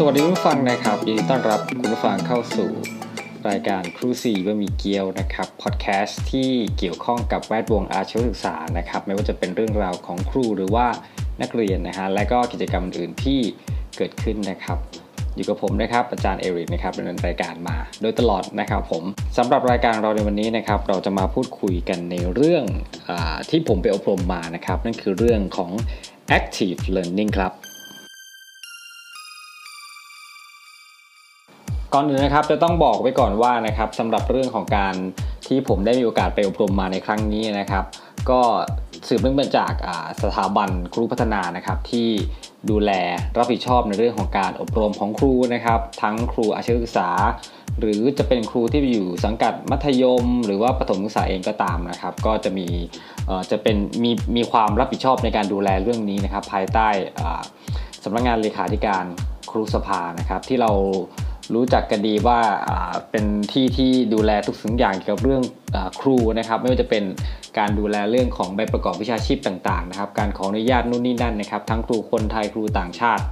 สวัสดีคุณผู้ฟังนะครับยินดีต้อนรับคุณผู้ฟังเข้าสู่รายการครูสีบะหมี่เกี๊ยวนะครับพอดแคสต์ที่เกี่ยวข้องกับแวดวงอาชีวศึกษานะครับไม่ว่าจะเป็นเรื่องราวของครูหรือว่านักเรียนนะฮะและก็กิจกรรมอื่นที่เกิดขึ้นนะครับอยู่กับผมนะครับอาจารย์เอริกนะครับดำเนินรายการมา โดยตลอดนะครับผมสำหรับรายการเราในวันนี้นะครับเราจะมาพูดคุยกันในเรื่องอที่ผมไปอบรมมานะครับนั่นคือเรื่องของ active learning ครับ ก่อนอื่นนะครับจะต้องบอกไว้ก่อนว่านะครับสำหรับเรื่องของการที่ผมได้มีโอกาสไปอบรมมาในครั้งนี้นะครับ ก็สืบเนื่องมาจากสถาบันครูพัฒนานะครับที่ดูแลรับผิดชอบในเรื่องของการอบรมของครูนะครับ ทั้งครูอาชีวศึกษา หรือจะเป็นครูที่อยู่สังกัดมัธยม หรือว่าประถมศึกษาเองก็ตามนะครับ ก็จะมีจะเป็นมีมีความรับผิดชอบในการดูแลเรื่องนี้นะครับ ภายใต้สำนักงานเลขาธิการครูสภานะครับ ที่เรา รู้จักกันดีว่าเป็นที่ที่ดูแลทุกสิ่งอย่างเกี่ยวกับเรื่องอครูนะครับ ไม่ว่าจะเป็นการดูแลเรื่องของใบประกอบวิชาชีพต่างๆนะครับ การขออนุญาตนู่นนี่นั่นนะครับ ทั้งครูคนไทยครูต่างชาติ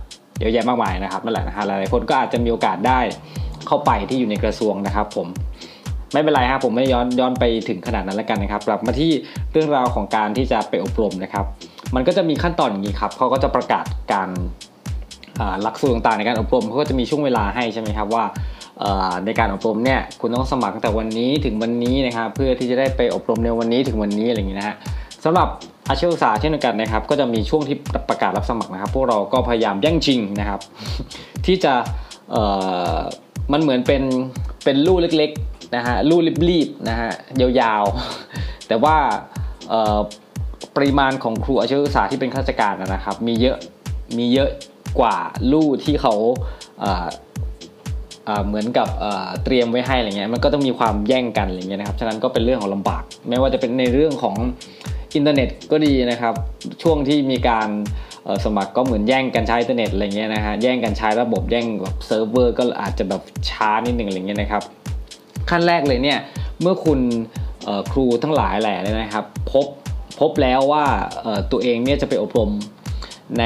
เยอะแยะมากมายนะครับนั่นแหละนะฮะหลายๆคนก็อาจจะมีโอกาสได้เข้าไปที่อยู่ในกระทรวงนะครับ ผมไม่เป็นไรครับผมไม่ย้อนย้อนไปถึงขนาดนั้นแล้วกันนะครับกลับมาที่เรื่องราวของการที่จะไปอบรมนะครับ มันก็จะมีขั้นตอนอย่างนี้ครับเขาก็จะประกาศการ หลักสูตรต่างๆในการอบรมเขาก็จะมีช่วงเวลาให้ใช่ไหมครับว่าในการอบรมเนี่ยคุณต้องสมัครตั้งแต่วันนี้ถึงวันนี้นะครับเพื่อที่จะได้ไปอบรมในวันนี้ถึงวันนี้อะไรอย่างนี้นะฮะสำหรับอาชีวศึกษาเช่นเดียวกันนะครับ ก็จะมีช่วงที่ประกาศรับสมัครนะครับ พวกเราก็พยายามแย่งชิงนะครับ ที่จะมันเหมือนเป็นเป็นลู่เล็กๆนะฮะลู่รีบๆนะฮะยาวๆ แต่ว่าปริมาณของครูอาชีวศึกษาที่เป็นข้าราชการนะครับ มีเยอะมีเยอะ กว่าลู่ที่เขาเหมือนกับเตรียมไว้ให้อะไรเงี้ยมันก็ต้องมีความแย่งกันอะไรเงี้ยนะครับฉะนั้นก็เป็นเรื่องของลำบาก ไม่ว่าจะเป็นในเรื่องของอินเทอร์เน็ตก็ดีนะครับ ช่วงที่มีการสมัครก็เหมือนแย่งกันใช้อินเทอร์เน็ตอะไรเงี้ยนะฮะแย่งกันใช้ระบบแย่งแบบเซิร์ฟเวอร์ก็อาจจะแบบช้านิดหนึ่งอะไรเงี้ยนะครับ ขั้นแรกเลยเนี่ยเมื่อคุณครูทั้งหลายแหล่เลยนะครับ พบพบแล้วว่าตัวเองเนี่ยจะไปอบรม ใน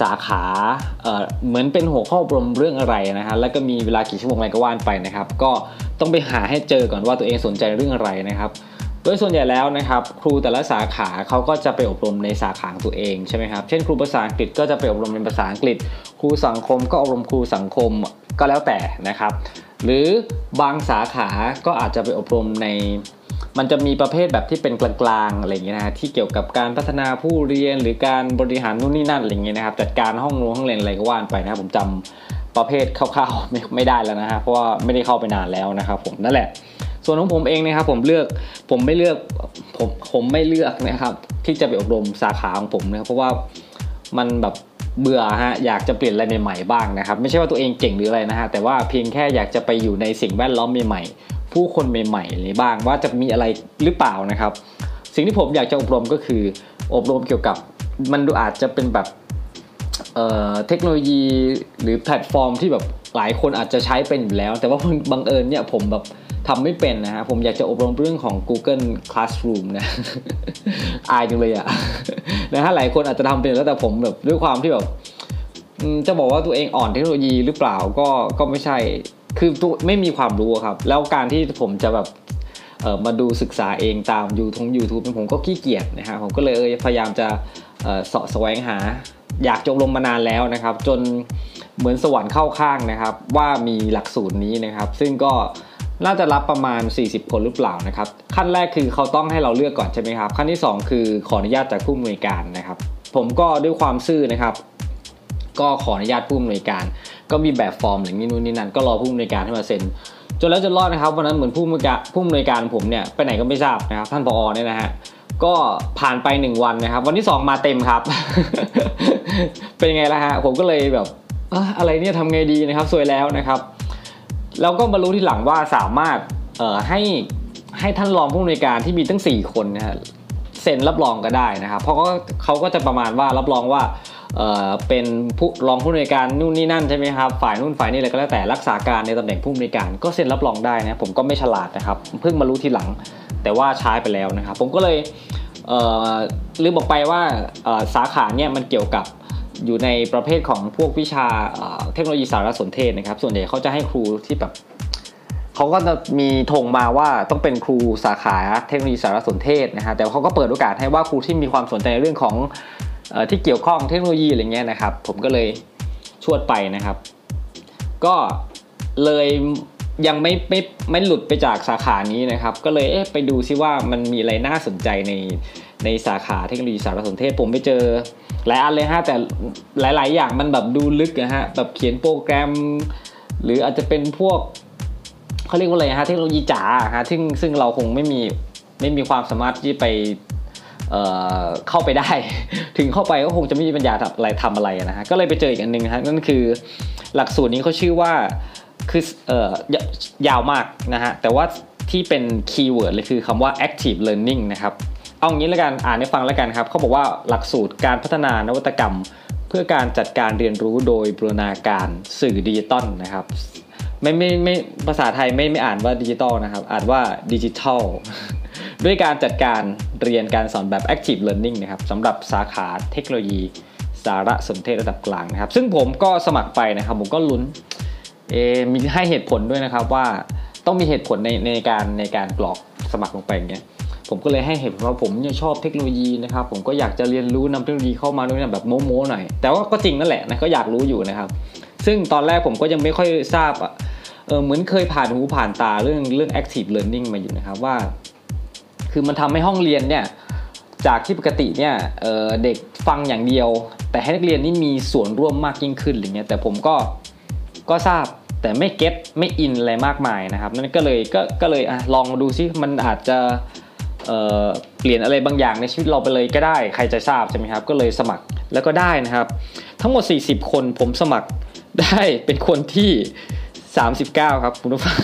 สาขาเหมือนเป็นหัวข้ออบรมเรื่องอะไรนะฮะแล้วก็มีเวลากี่ชั่วโมงอะไรก็ว่านไปนะครับ ก็ต้องไปหาให้เจอก่อนว่าตัวเองสนใจเรื่องอะไรนะครับ โดยส่วนใหญ่แล้วนะครับ ครูแต่ละสาขาเขาก็จะไปอบรมในสาขาของตัวเองใช่ไหมครับเช่นครูภาษาอังกฤษก็จะไปอบรมในภาษาอังกฤษ ครูสังคมก็อบรมครูสังคมก็แล้วแต่นะครับ หรือบางสาขาก็อาจจะไปอบรมใน มันจะมีประเภทแบบที่เป็นกลางๆอะไรอย่างเงี้ยนะที่เกี่ยวกับการพัฒนาผู้เรียนหรือการบริหารนู่นนี่นั่นอะไรอย่างเงี้ยนะครับจัดการห้องนู้นห้องเรียนอะไรก็ว่านไปนะครับผมจำประเภทคร่าวๆไม่ไม่ได้แล้วนะฮะเพราะว่าไม่ได้เข้าไปนานแล้วนะครับผมนั่นแหละส่วนของผมเองนะครับผมเลือกผมไม่เลือกผมผมไม่เลือกนะครับที่จะไปอบรมสาขาของผมนะครับเพราะว่ามันแบบเบื่อฮะอยากจะเปลี่ยนอะไรใหม่ๆบ้างนะครับ ไม่ใช่ว่าตัวเองเก่งหรืออะไรนะฮะแต่ว่าเพียงแค่อยากจะไปอยู่ในสิ่งแวดล้อมใหม่ ผู้คนใหม่ๆอะไรบ้างว่าจะมีอะไรหรือเปล่านะครับ สิ่งที่ผมอยากจะอบรมก็คือ อบรมเกี่ยวกับมันดูอาจจะเป็นแบบเเทคโนโลยีหรือแพลตฟอร์มที่แบบหลายคนอาจจะใช้เป็นอยู่แล้ว แต่ว่าบังเอิญเนี่ยผมแบบทำไม่เป็นนะฮะผมอยากจะอบรมเรื่องของ Google Classroom นะอายจังเลยอะนะฮะหลายคนอาจจะทำเป็นแล้วแต่ผมแบบด้วยความที่แบบจะบอกว่าตัวเองอ่อนเทคโนโลยีหรือเปล่าก็ก็ไม่ใช่ คือไม่มีความรู้ครับ แล้วการที่ผมจะแบบเออมาดูศึกษาเองตามยูทงยูทูบผมก็ขี้เกียจนะฮะผมก็เลยพยายามจะเสาะแสวงหา อยากจบลงมานานแล้วนะครับ จนเหมือนสวรรค์เข้าข้างนะครับ ว่ามีหลักสูตรนี้นะครับ ซึ่งก็น่าจะรับประมาณ 40 คนหรือเปล่านะครับ ขั้นแรกคือเขาต้องให้เราเลือกก่อนใช่ไหมครับ ขั้นที่ 2 คือขออนุญาตจากผู้อำนวยการนะครับ ผมก็ด้วยความซื่อนะครับ ก็ขออนุญาตผู้อำนวยการ ก็มีแบบฟอร์มอย่างนี้นู่นนี่นั่นก็รอผู้อำนวยการให้มาเซ็นจนแล้วจนรอดนะครับวันนั้นเหมือนผู้อำนวยการผู้อำนวยการผมเนี่ยไปไหนก็ไม่ทราบนะครับท่านผอเนี่ยนะฮะก็ผ่านไป 1 วันนะครับ วันที่ 2 มาเต็มครับ เป็นไงล่ะฮะผมก็เลยแบบอะไรเนี่ยทำไงดีนะครับสวยแล้วนะครับแล้วก็มารู้ทีหลังว่าสามารถให้ให้ท่านรองผู้อำนวยการที่มีตั้ง 4 คนนะฮะเซ็นรับรองก็ได้นะครับ เพราะเขาก็จะประมาณว่ารับรองว่า เเป็นผู้รองผู้อำนวยการนู่นนี่นั่นใช่ไหมครับฝ่ายนู่นฝ่ายนี่อะไรก็แล้วแต่รักษาการในตำแหน่งผู้อำนวยการก็เซ็นรับรองได้นะผมก็ไม่ฉลาดนะครับเพิ่งมารู้ทีหลัง แต่ว่าใช้ไปแล้วนะครับ ผมก็เลยลืมบอกไปว่าสาขาเนี่ยมันเกี่ยวกับอยู่ในประเภทของพวกวิชาเทคโนโลยีสารสนเทศนะครับ ส่วนใหญ่เขาจะให้ครูที่แบบเขาก็จะมีธงมาว่าต้องเป็นครูสาขาเทคโนโลยีสารสนเทศนะฮะแต่เขาก็เปิดโอกาสให้ว่าครูที่มีความสนใจในเรื่องของ ที่เกี่ยวข้องเทคโนโลยีอะไรเงี้ยนะครับ ผมก็เลยชวดไปนะครับ ก็เลยยังไม่ไม่ไม่หลุดไปจากสาขานี้นะครับ ก็เลยเอ๊ะไปดูซิว่ามันมีอะไรน่าสนใจในในสาขาเทคโนโลยีสารสนเทศ ผมไปเจอหลายอันเลยฮะแต่หลาย ๆ อย่างมันแบบดูลึกนะฮะแบบเขียนโปรแกรม หรืออาจจะเป็นพวกเขาเรียกว่าอะไรฮะเทคโนโลยีจ๋าฮะซึ่งซึ่งเราคงไม่มีไม่มีความสามารถที่ไป เเข้าไปได้ ถึงเข้าไปก็คงจะไม่มีปัญญาทำอะไรทำอะไรนะฮะก็เลยไปเจออีกอันหนึ่งฮะนั่นคือหลักสูตรนี้เขาชื่อว่าคือเอ่อยาวมากนะฮะแต่ว่าที่เป็น keyword เลยคือคำว่า active learning นะครับเอางี้แล้วกันอ่านให้ฟังแล้วกันครับเขาบอกว่าหลักสูตรการพัฒนานวัตกรรม เพื่อการจัดการเรียนรู้โดยบูรณาการสื่อดิจิตอลนะครับไม่ไม่ไม่ภาษาไทยไม่ไม่อ่านว่าดิจิตอลนะครับอ่านว่าดิจิทัล ด้วยการจัดการเรียนการสอนแบบ active learning นะครับสำหรับสาขาเทคโนโลยีสารสนเทศระดับกลางนะครับ ซึ่งผมก็สมัครไปนะครับ ผมก็ลุ้นเอมีให้เหตุผลด้วยนะครับว่าต้องมีเหตุผลในในการในการกรอกสมัครลงไปอย่างเงี้ยผมก็เลยให้เหตุผลว่าผมเนี่ยชอบเทคโนโลยีนะครับ ผมก็อยากจะเรียนรู้นำเทคโนโลยีเข้ามาด้วยแบบโม้ๆหน่อย แต่ว่าก็จริงนั่นแหละนะก็อยากรู้อยู่นะครับ ซึ่งตอนแรกผมก็ยังไม่ค่อยทราบอะเออเหมือนเคยผ่านหูผ่านตาเรื่องเรื่อง active learning มาอยู่นะครับว่า คือมันทำให้ห้องเรียนเนี่ยจากที่ปกติเนี่ยเเด็กฟังอย่างเดียว แต่ให้นักเรียนนี่มีส่วนร่วมมากยิ่งขึ้นอะไรเงี้ยแต่ผมก็ก็ทราบแต่ไม่เก็ตไม่อินอะไรมากมายนะครับนั่นก็เลยก็ก็เลยอลองมาดูซิมันอาจจะเเปลี่ยนอะไรบางอย่างในชีวิตเราไปเลยก็ได้ ใครจะทราบใช่ไหมครับ ก็เลยสมัครแล้วก็ได้นะครับ ทั้งหมด 40 คนผมสมัครได้เป็นคนที่ 39 ครับคุณผู้ฟัง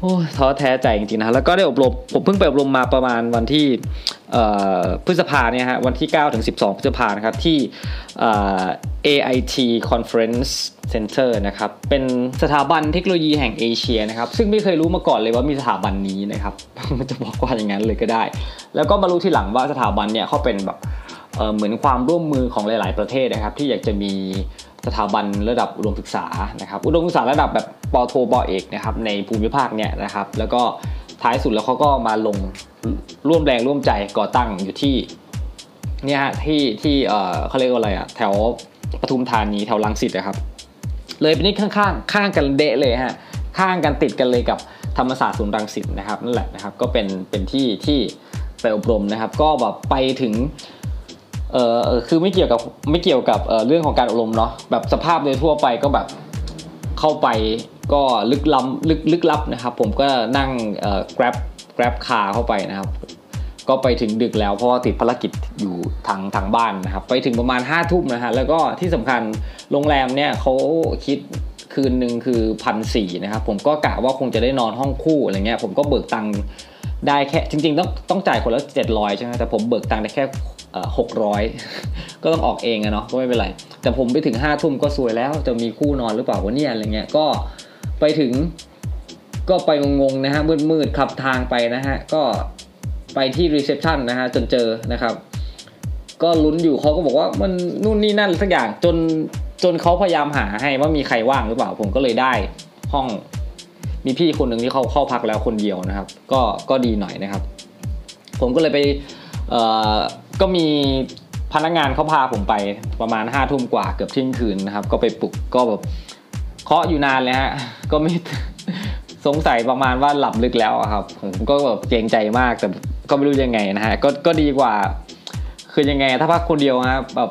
โอ้ท้อแท้ใจจริงๆนะแล้วก็ได้อบรมผมเพิ่งไปอบรมมาประมาณวันที่พฤษภาเนี่ยฮะวันที่ 9 ถึง 12 พฤษภานะครับที่ AIT Conference Center นะครับเป็นสถาบันเทคโนโลยีแห่งเอเชียนะครับซึ่งไม่เคยรู้มาก่อนเลยว่ามีสถาบันนี้นะครับมันจะบอกว่าอย่างนั้นเลยก็ได้ แล้วก็มารู้ทีหลังว่าสถาบันเนี่ยเขาเป็นแบบเหมือนความร่วมมือของหลาย ๆ ประเทศนะครับที่อยากจะมี สถาบันระดับอุดมศึกษานะครับอุดมศึกษาระดับแบบปโทปเอกนะครับในภูมิภาคเนี่ยนะครับ แล้วก็ท้ายสุดแล้วเขาก็มาลงร่วมแรงร่วมใจก่อตั้งอยู่ที่เนี่ยฮะที่ที่เออเขาเรียกว่าอะไรอะแถวปทุมธานีแถวลังสิตนะครับ เลยเป็นนี่ข้างๆข้างกันเดะเลยฮะข้างกันติดกันเลยกับธรรมศาสตร์ศูนย์รังสิตนะครับนั่นแหละนะครับก็เป็นเป็นที่ที่ไปอบรมนะครับ ก็แบบไปถึง เออคือไม่เกี่ยวกับไม่เกี่ยวกับเเรื่องของการอบรมเนาะแบบสภาพโดยทั่วไปก็แบบเข้าไปก็ลึกล้ำลึกลึกลับนะครับ ผมก็นั่งเอ่อ grab grab car เข้าไปนะครับ ก็ไปถึงดึกแล้วเพราะว่าติดภารกิจอยู่ทางทางบ้านนะครับ ไปถึงประมาณ5้าทุ่มนะฮะแล้วก็ที่สำคัญโรงแรมเนี่ยเขาคิดคืนหนึ่งคือพันสี่นะครับผมก็กะว่าคงจะได้นอนห้องคู่อะไรเงี้ยผมก็เบิกตังค์ได้แค่จริงๆต้องต้องจ่ายคนละเจ็ดร้อยใช่ไหมแต่ผมเบิกตังค์ได้แค่ หกร้อยก็ต้องออกเองอะเนาะก็ไม่เป็นไร แต่ผมไปถึงห้าทุ่มก็ซวยแล้วจะมีคู่นอนหรือเปล่าวะเนี่ยอะไรเงี้ยก็ไปถึงก็ไปงงๆนะฮะมืดๆคลำทางไปนะฮะก็ไปที่ reception นะฮะจนเจอนะครับ ก็ลุ้นอยู่เขาก็บอกว่ามันนู่นนี่นั่นสักอย่างจนจนเขาพยายามหาให้ว่ามีใครว่างหรือเปล่าผมก็เลยได้ห้องมีพี่คนหนึ่งที่เขาเข้าพักแล้วคนเดียวนะครับ ก็ก็ดีหน่อยนะครับ ผมก็เลยไป ก็มีพนักงานเขาพาผมไปประมาณห้าทุ่มกว่าเกือบเที่ยงคืนนะครับ ก็ไปปลุกก็แบบเคาะอยู่นานเลยฮะก็ไม่สงสัยประมาณว่าหลับลึกแล้วครับ ผมก็แบบเกรงใจมากแต่ก็ไม่รู้ยังไงนะฮะก็ก็ดีกว่า คือยังไง ถ้าพักคนเดียวฮะแบบ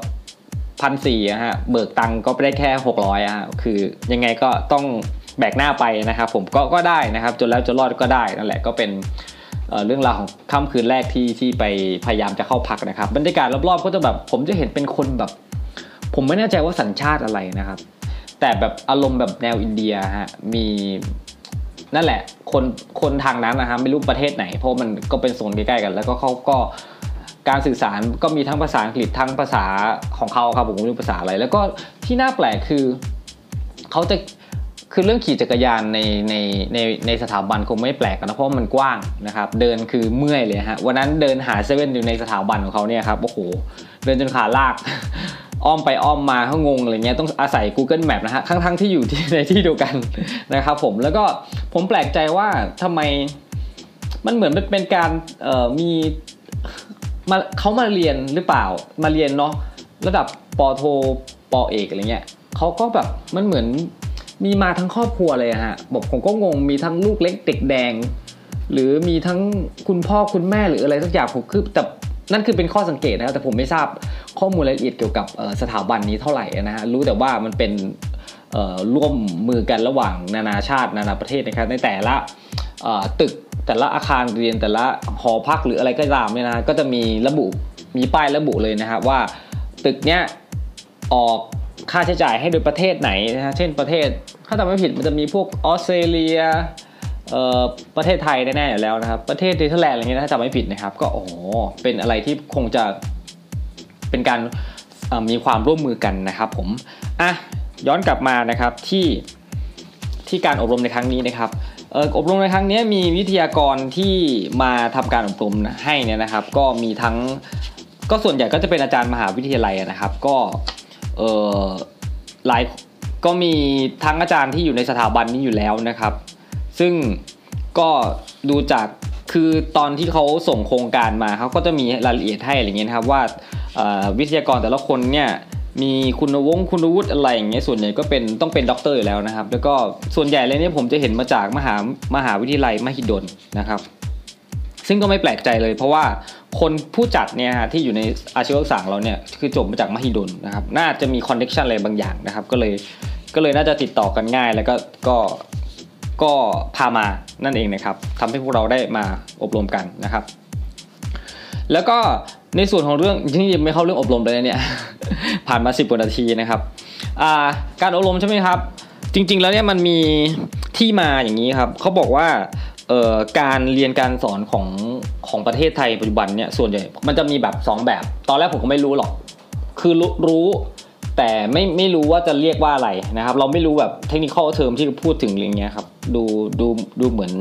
พันสี่ฮะเบิกตังก็ไปได้แค่หกร้อยฮะคือยังไงก็ต้องแบกหน้าไปนะครับ ผมก็ก็ได้นะครับ จนแล้วจนรอดก็ได้นั่นแหละก็เป็น เรื่องราวของค่ำคืนแรกที่ที่ไปพยายามจะเข้าพักนะครับ บรรยากาศรอบๆ ก็จะแบบผมจะเห็นเป็นคนแบบ ผมไม่แน่ใจว่าสัญชาติอะไรนะครับ แต่แบบอารมณ์แบบแนวอินเดียฮะมีนั่นแหละคนคนทางนั้นนะครับไม่รู้ประเทศไหน เพราะมันก็เป็นโซนใกล้ๆกัน แล้วก็เขาก็การสื่อสารก็มีทั้งภาษาอังกฤษทั้งภาษาของเขาครับผมไม่รู้ภาษาอะไร แล้วก็ที่น่าแปลกคือเขาจะ คือเรื่องขี่จักรยานในในในในสถาบันคงไม่แปลกนะเพราะมันกว้างนะครับ เดินคือเมื่อยเลยฮะวันนั้นเดินหาเซเว่นอยู่ในสถาบันของเขาเนี่ยครับโอ้โหเดินจนขาลากอ้อมไปอ้อมมาเขางงอะไรเงี้ยต้องอาศัย Google Map นะฮะทั้งทั้งที่อยู่ที่ในที่เดียวกันนะครับผมแล้วก็ผมแปลกใจว่าทำไมมันเหมือนเป็นการมีมาเขามาเรียนหรือเปล่ามาเรียนเนาะระดับปโทปเอกอะไรเงี้ยเขาก็แบบมันเหมือน มีมาทั้งครอบครัวเลยฮะบอกผมก็งงมีทั้งลูกเล็กเด็กแดง หรือมีทั้งคุณพ่อคุณแม่หรืออะไรสักอย่างผมคือแต่นั่นคือเป็นข้อสังเกตนะครับแต่ผมไม่ทราบข้อมูลรายละเอียดเกี่ยวกับสถาบันนี้เท่าไหร่นะฮะรู้แต่ว่ามันเป็นร่วมมือกันระหว่างนานาชาตินานาประเทศนะครับในแต่ละตึกแต่ละอาคารเรียนแต่ละหอพักหรืออะไรก็ตามเนี่ยนะก็จะมีระบุมีป้ายระบุเลยนะครับว่าตึกเนี้ยออก ค่าใช้จ่ายให้โดยประเทศไหนนะฮะเช่นประเทศถ้าจำไม่ผิดมันจะมีพวกออสเตรเลียประเทศไทยแน่ๆอยู่แล้วนะครับ ประเทศเนเธอร์แลนด์อะไรเงี้ยถ้าจำไม่ผิดนะครับ ก็โอ้เป็นอะไรที่คงจะเป็นการมีความร่วมมือกันนะครับผมอะย้อนกลับมานะครับที่ที่การอบรมในครั้งนี้นะครับอบรมในครั้งนี้มีวิทยากรที่มาทำการอบรมให้เนี่ยนะครับ ก็มีทั้งก็ส่วนใหญ่ก็จะเป็นอาจารย์มหาวิทยาลัยนะครับ ก็ เออหลายก็มีทั้งอาจารย์ที่อยู่ในสถาบันนี้อยู่แล้วนะครับ ซึ่งก็ดูจากคือตอนที่เขาส่งโครงการมาเขาก็จะมีรายละเอียดให้อะไรเงี้ยครับว่าวิทยากรแต่ละคนเนี่ยมีคุณวงคุณวุฒิอะไรอย่างเงี้ยส่วนใหญ่ก็เป็นต้องเป็นด็อกเตอร์อยู่แล้วนะครับ แล้วก็ส่วนใหญ่เลยเนี่ยผมจะเห็นมาจากมหามหาวิทยาลัยมหิดลนะครับ ซึ่งก็ไม่แปลกใจเลยเพราะว่า คนผู้จัดเนี่ยฮะที่อยู่ในอาชีวศึกษาเราเนี่ยคือจบมาจากมหิดลนะครับน่าจะมี connection อะไรบางอย่างนะครับก็เลยก็เลยน่าจะติดต่อกันง่าย แล้วก็ก็ก็พามานั่นเองนะครับทำให้พวกเราได้มาอบรมกันนะครับ แล้วก็ในส่วนของเรื่องที่ยังไม่เข้าเรื่องอบรมเลยเนี่ยผ่านมา 10กว่านาทีนะครับการอบรมใช่ไหมครับ จริง ๆ แล้วเนี่ยมันมีที่มาอย่างนี้ครับเขาบอกว่า การเรียนการสอนของของประเทศไทยปัจจุบันเนี่ยส่วนใหญ่มันจะมีแบบ 2 แบบ ตอนแรกผมก็ไม่รู้หรอก คือรู้ แต่ไม่ไม่รู้ว่าจะเรียกว่าอะไรนะครับ เราไม่รู้แบบ technical term ที่พูดถึงอย่างเงี้ยครับดูดูดูเหมือน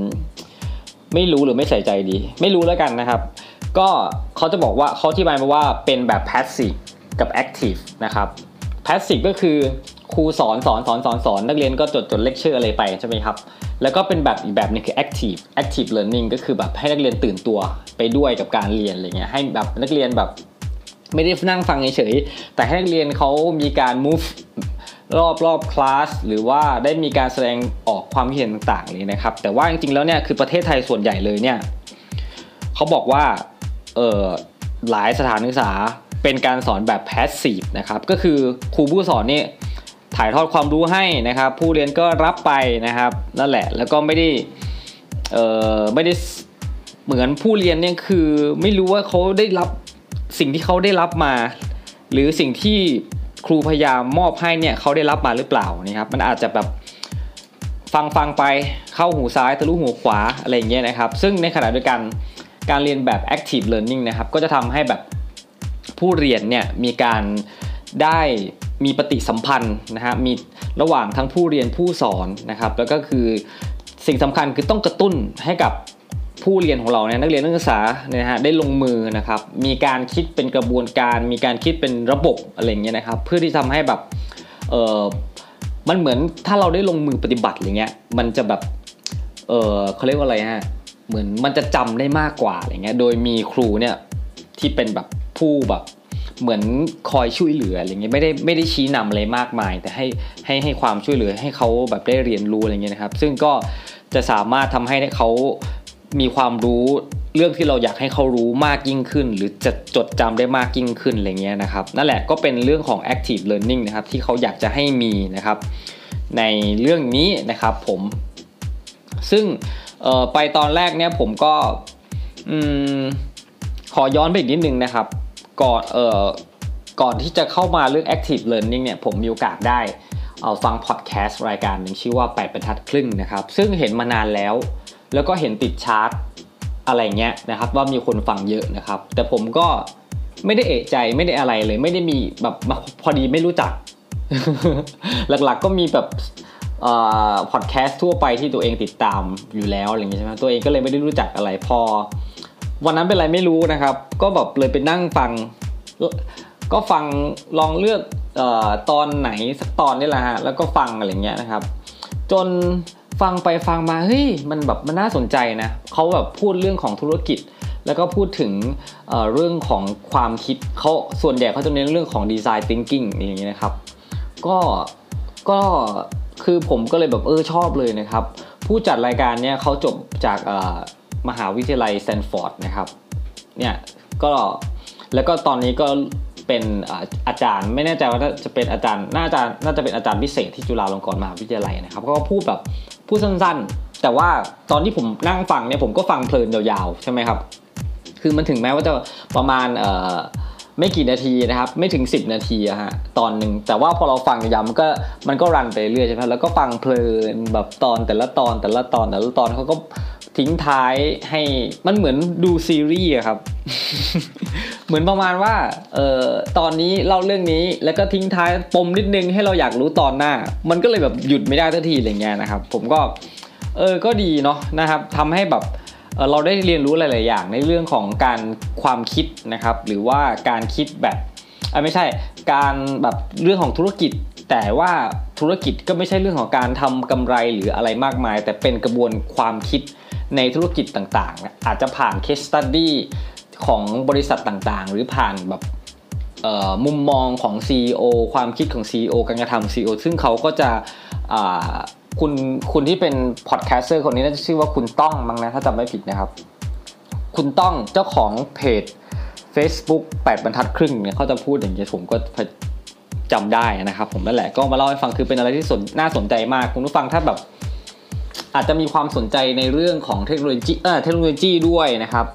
ไม่รู้หรือไม่ใส่ใจดี ไม่รู้แล้วกันนะครับ ก็เขาจะบอกว่าเขา divide มาว่าเป็นแบบ passive กับ active นะครับ passive ก็คือ ครูสอนสอนสอนสอนสอนนักเรียนก็จดจดเลคเชอร์อะไรไปใช่ไหมครับ แล้วก็เป็นแบบอีกแบบนึงคือ active active learning ก็คือแบบให้นักเรียนตื่นตัวไปด้วยกับการเรียนอะไรเงี้ยให้แบบนักเรียนแบบไม่ได้นั่งฟังเฉยๆแต่ให้นักเรียนเขามีการ move รอบรอบคลาสหรือว่าได้มีการแสดงออกความเห็นต่างๆเลยนะครับ แต่ว่าจริงๆแล้วเนี่ยคือประเทศไทยส่วนใหญ่เลยเนี่ยเขาบอกว่าเออหลายสถานศึกษาเป็นการสอนแบบแพสซีฟนะครับก็คือครูผู้สอนเนี่ย ถ่ายทอดความรู้ให้นะครับ ผู้เรียนก็รับไปนะครับนั่นแหละแล้วก็ไม่ได้เออไม่ได้เหมือนผู้เรียนเนี่ยคือไม่รู้ว่าเขาได้รับสิ่งที่เขาได้รับมา หรือสิ่งที่ครูพยายามมอบให้เนี่ยเขาได้รับมาหรือเปล่านี่ครับ มันอาจจะแบบฟังฟังไปเข้าหูซ้ายทะลุหูขวาอะไรอย่างเงี้ยนะครับ ซึ่งในขณะเดียวกันการเรียนแบบ active learning นะครับ ก็จะทำให้แบบผู้เรียนเนี่ยมีการได้ มีปฏิสัมพันธ์นะฮะมีระหว่างทั้งผู้เรียนผู้สอนนะครับแล้วก็คือสิ่งสำคัญคือต้องกระตุ้นให้กับผู้เรียนของเราเนี่ยนักเรียนนักศึกษาเนี่ยฮะได้ลงมือนะครับมีการคิดเป็นกระบวนการ มีการคิดเป็นระบบอะไรเงี้ยนะครับเพื่อที่ทำให้แบบเออมันเหมือนถ้าเราได้ลงมือปฏิบัติอะไรเงี้ยมันจะแบบเออเขาเรียกว่าอะไรฮะเหมือนมันจะจำได้มากกว่าอะไรเงี้ยโดยมีครูเนี่ยที่เป็นแบบผู้แบบ เหมือนคอยช่วยเหลืออะไรเงี้ยไม่ได้ไม่ได้ชี้นำอะไรมากมาย แต่ให้ให้ให้ความช่วยเหลือให้เขาแบบได้เรียนรู้อะไรเงี้ยนะครับ ซึ่งก็จะสามารถทำให้เขามีความรู้เรื่องที่เราอยากให้เขารู้มากยิ่งขึ้น หรือจะจดจำได้มากยิ่งขึ้นอะไรเงี้ยนะครับนั่นแหละก็เป็นเรื่องของ active learning นะครับที่เขาอยากจะให้มีนะครับ ในเรื่องนี้นะครับผม ซึ่งไปตอนแรกเนี่ยผมก็ขอย้อนไปอีกนิดนึงนะครับ ก่อนเอ่อก่อนที่จะเข้ามาเรื่อง active learning เนี่ยผมมีโอกาสได้เอาฟังพอดแคสต์รายการหนึ่งชื่อว่า 8บรรทัดครึ่งนะครับ ซึ่งเห็นมานานแล้ว แล้วก็เห็นติดชาร์ตอะไรเงี้ยนะครับ ว่ามีคนฟังเยอะนะครับ แต่ผมก็ไม่ได้เอะใจไม่ได้อะไรเลย ไม่ได้มีแบบพอดีไม่รู้จัก หลักๆก็มีแบบพอดแคสต์ทั่วไปที่ตัวเองติดตามอยู่แล้วอะไรเงี้ยใช่ไหมตัวเองก็เลยไม่ได้รู้จักอะไรพอ วันนั้นเป็นอะไรไม่รู้นะครับ ก็แบบเลยไปนั่งฟัง ก็ฟังลองเลือกออตอนไหนสักตอนนี่แหละฮะแล้วก็ฟังอะไรเงี้ยนะครับ จนฟังไปฟังมาเฮ้ยมันแบบมันน่าสนใจนะเขาแบบพูดเรื่องของธุรกิจ แล้วก็พูดถึงเเรื่องของความคิดเขาส่วนใหญ่เขาจะเน้นเรื่องของดีไซน์ thinking อย่างเงี้ยนะครับ ก็ก็คือผมก็เลยแบบเออชอบเลยนะครับ ผู้จัดรายการเนี่ยเขาจบจาก มหาวิทยาลัยแตนฟอร์ดนะครับเนี่ยก็แล้วก็ตอนนี้ก็เป็นอาจารย์ไม่แน่ใจว่าจะเป็นอาจารย์น่าจะน่าจะเป็นอาจารย์พิเศษที่จุฬาลงกรณ์มหาวิทยาลัยนะครับก็พูดแบบพูดสั้นๆ แต่ว่าตอนที่ผมนั่งฟังเนี่ยผมก็ฟังเพลินยาวๆใช่ไหมครับคือมันถึงแม้ว่าจะประมาณไม่กี่นาทีนะครับไม่ถึง 10 นาทีอะฮะตอนหนึ่งแต่ว่าพอเราฟังยาวมันก็มันก็รันไปเรื่อยใช่ไหมแล้วก็ฟังเพลินแบบตอนแต่ละตอนแต่ละตอนแต่ละตอนเขาก็ ทิ้งท้ายให้มันเหมือนดูซีรีส์ครับ เหมือนประมาณว่าเอ่อตอนนี้เล่าเรื่องนี้แล้วก็ทิ้งท้ายปมนิดนึงให้เราอยากรู้ตอนหน้า มันก็เลยแบบหยุดไม่ได้ทันทีอะไรเงี้ยนะครับ ผมก็เออก็ดีเนาะนะครับทำให้แบบเราได้เรียนรู้หลาย ๆ อย่างในเรื่องของการความคิดนะครับ หรือว่าการคิดแบบไม่ใช่การแบบเรื่องของธุรกิจ แต่ว่าธุรกิจก็ไม่ใช่เรื่องของการทำกำไรหรืออะไรมากมาย แต่เป็นกระบวนความคิด ในธุรกิจต่างๆ อาจจะผ่าน case study ของบริษัทต่างๆ หรือผ่านแบบมุมมองของ CEO ความคิดของ CEO การกระทำ CEO ซึ่งเขาก็จะคุณคุณที่เป็น podcaster คนนี้น่าจะชื่อว่าคุณต้องมั้งนะถ้าจำไม่ผิดนะครับ คุณต้องเจ้าของเพจ Facebook 8บรรทัดครึ่งเนี่ยเขาจะพูดอย่างนี้ผมก็จำได้นะครับ ผมนั่นแหละก็มาเล่าให้ฟังคือเป็นอะไรที่สนน่าสนใจมากคุณผู้ฟังถ้าแบบ อาจจะมีความสนใจในเรื่องของเทคโนโลยีเอ่อเทคโนโลยีด้วยนะครับ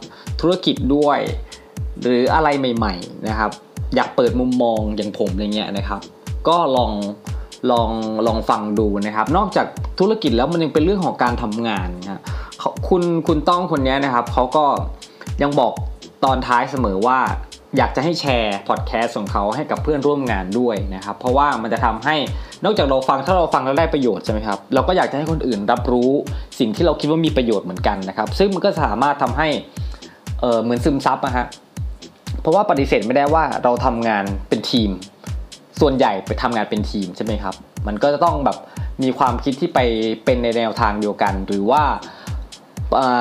ธุรกิจด้วย หรืออะไรใหม่ ๆนะครับ อยากเปิดมุมมองอย่างผมอะไรเงี้ยนะครับ ก็ลองลองลองฟังดูนะครับ นอกจากธุรกิจแล้วมันยังเป็นเรื่องของการทำงานนะคุณคุณต้องคนนี้นะครับเขาก็ยังบอกตอนท้ายเสมอว่า อยากจะให้แชร์พอดแคสต์ของเขาให้กับเพื่อนร่วมงานด้วยนะครับเพราะว่ามันจะทำให้นอกจากเราฟังถ้าเราฟังแล้วได้ประโยชน์ใช่ไหมครับเราก็อยากจะให้คนอื่นรับรู้สิ่งที่เราคิดว่ามีประโยชน์เหมือนกันนะครับ ซึ่งมันก็สามารถทำให้เออเหมือนซึมซับนะฮะเพราะว่าปฏิเสธไม่ได้ว่าเราทำงานเป็นทีม ส่วนใหญ่ไปทำงานเป็นทีมใช่ไหมครับ มันก็จะต้องแบบมีความคิดที่ไปเป็นในแนวทางเดียวกัน หรือว่า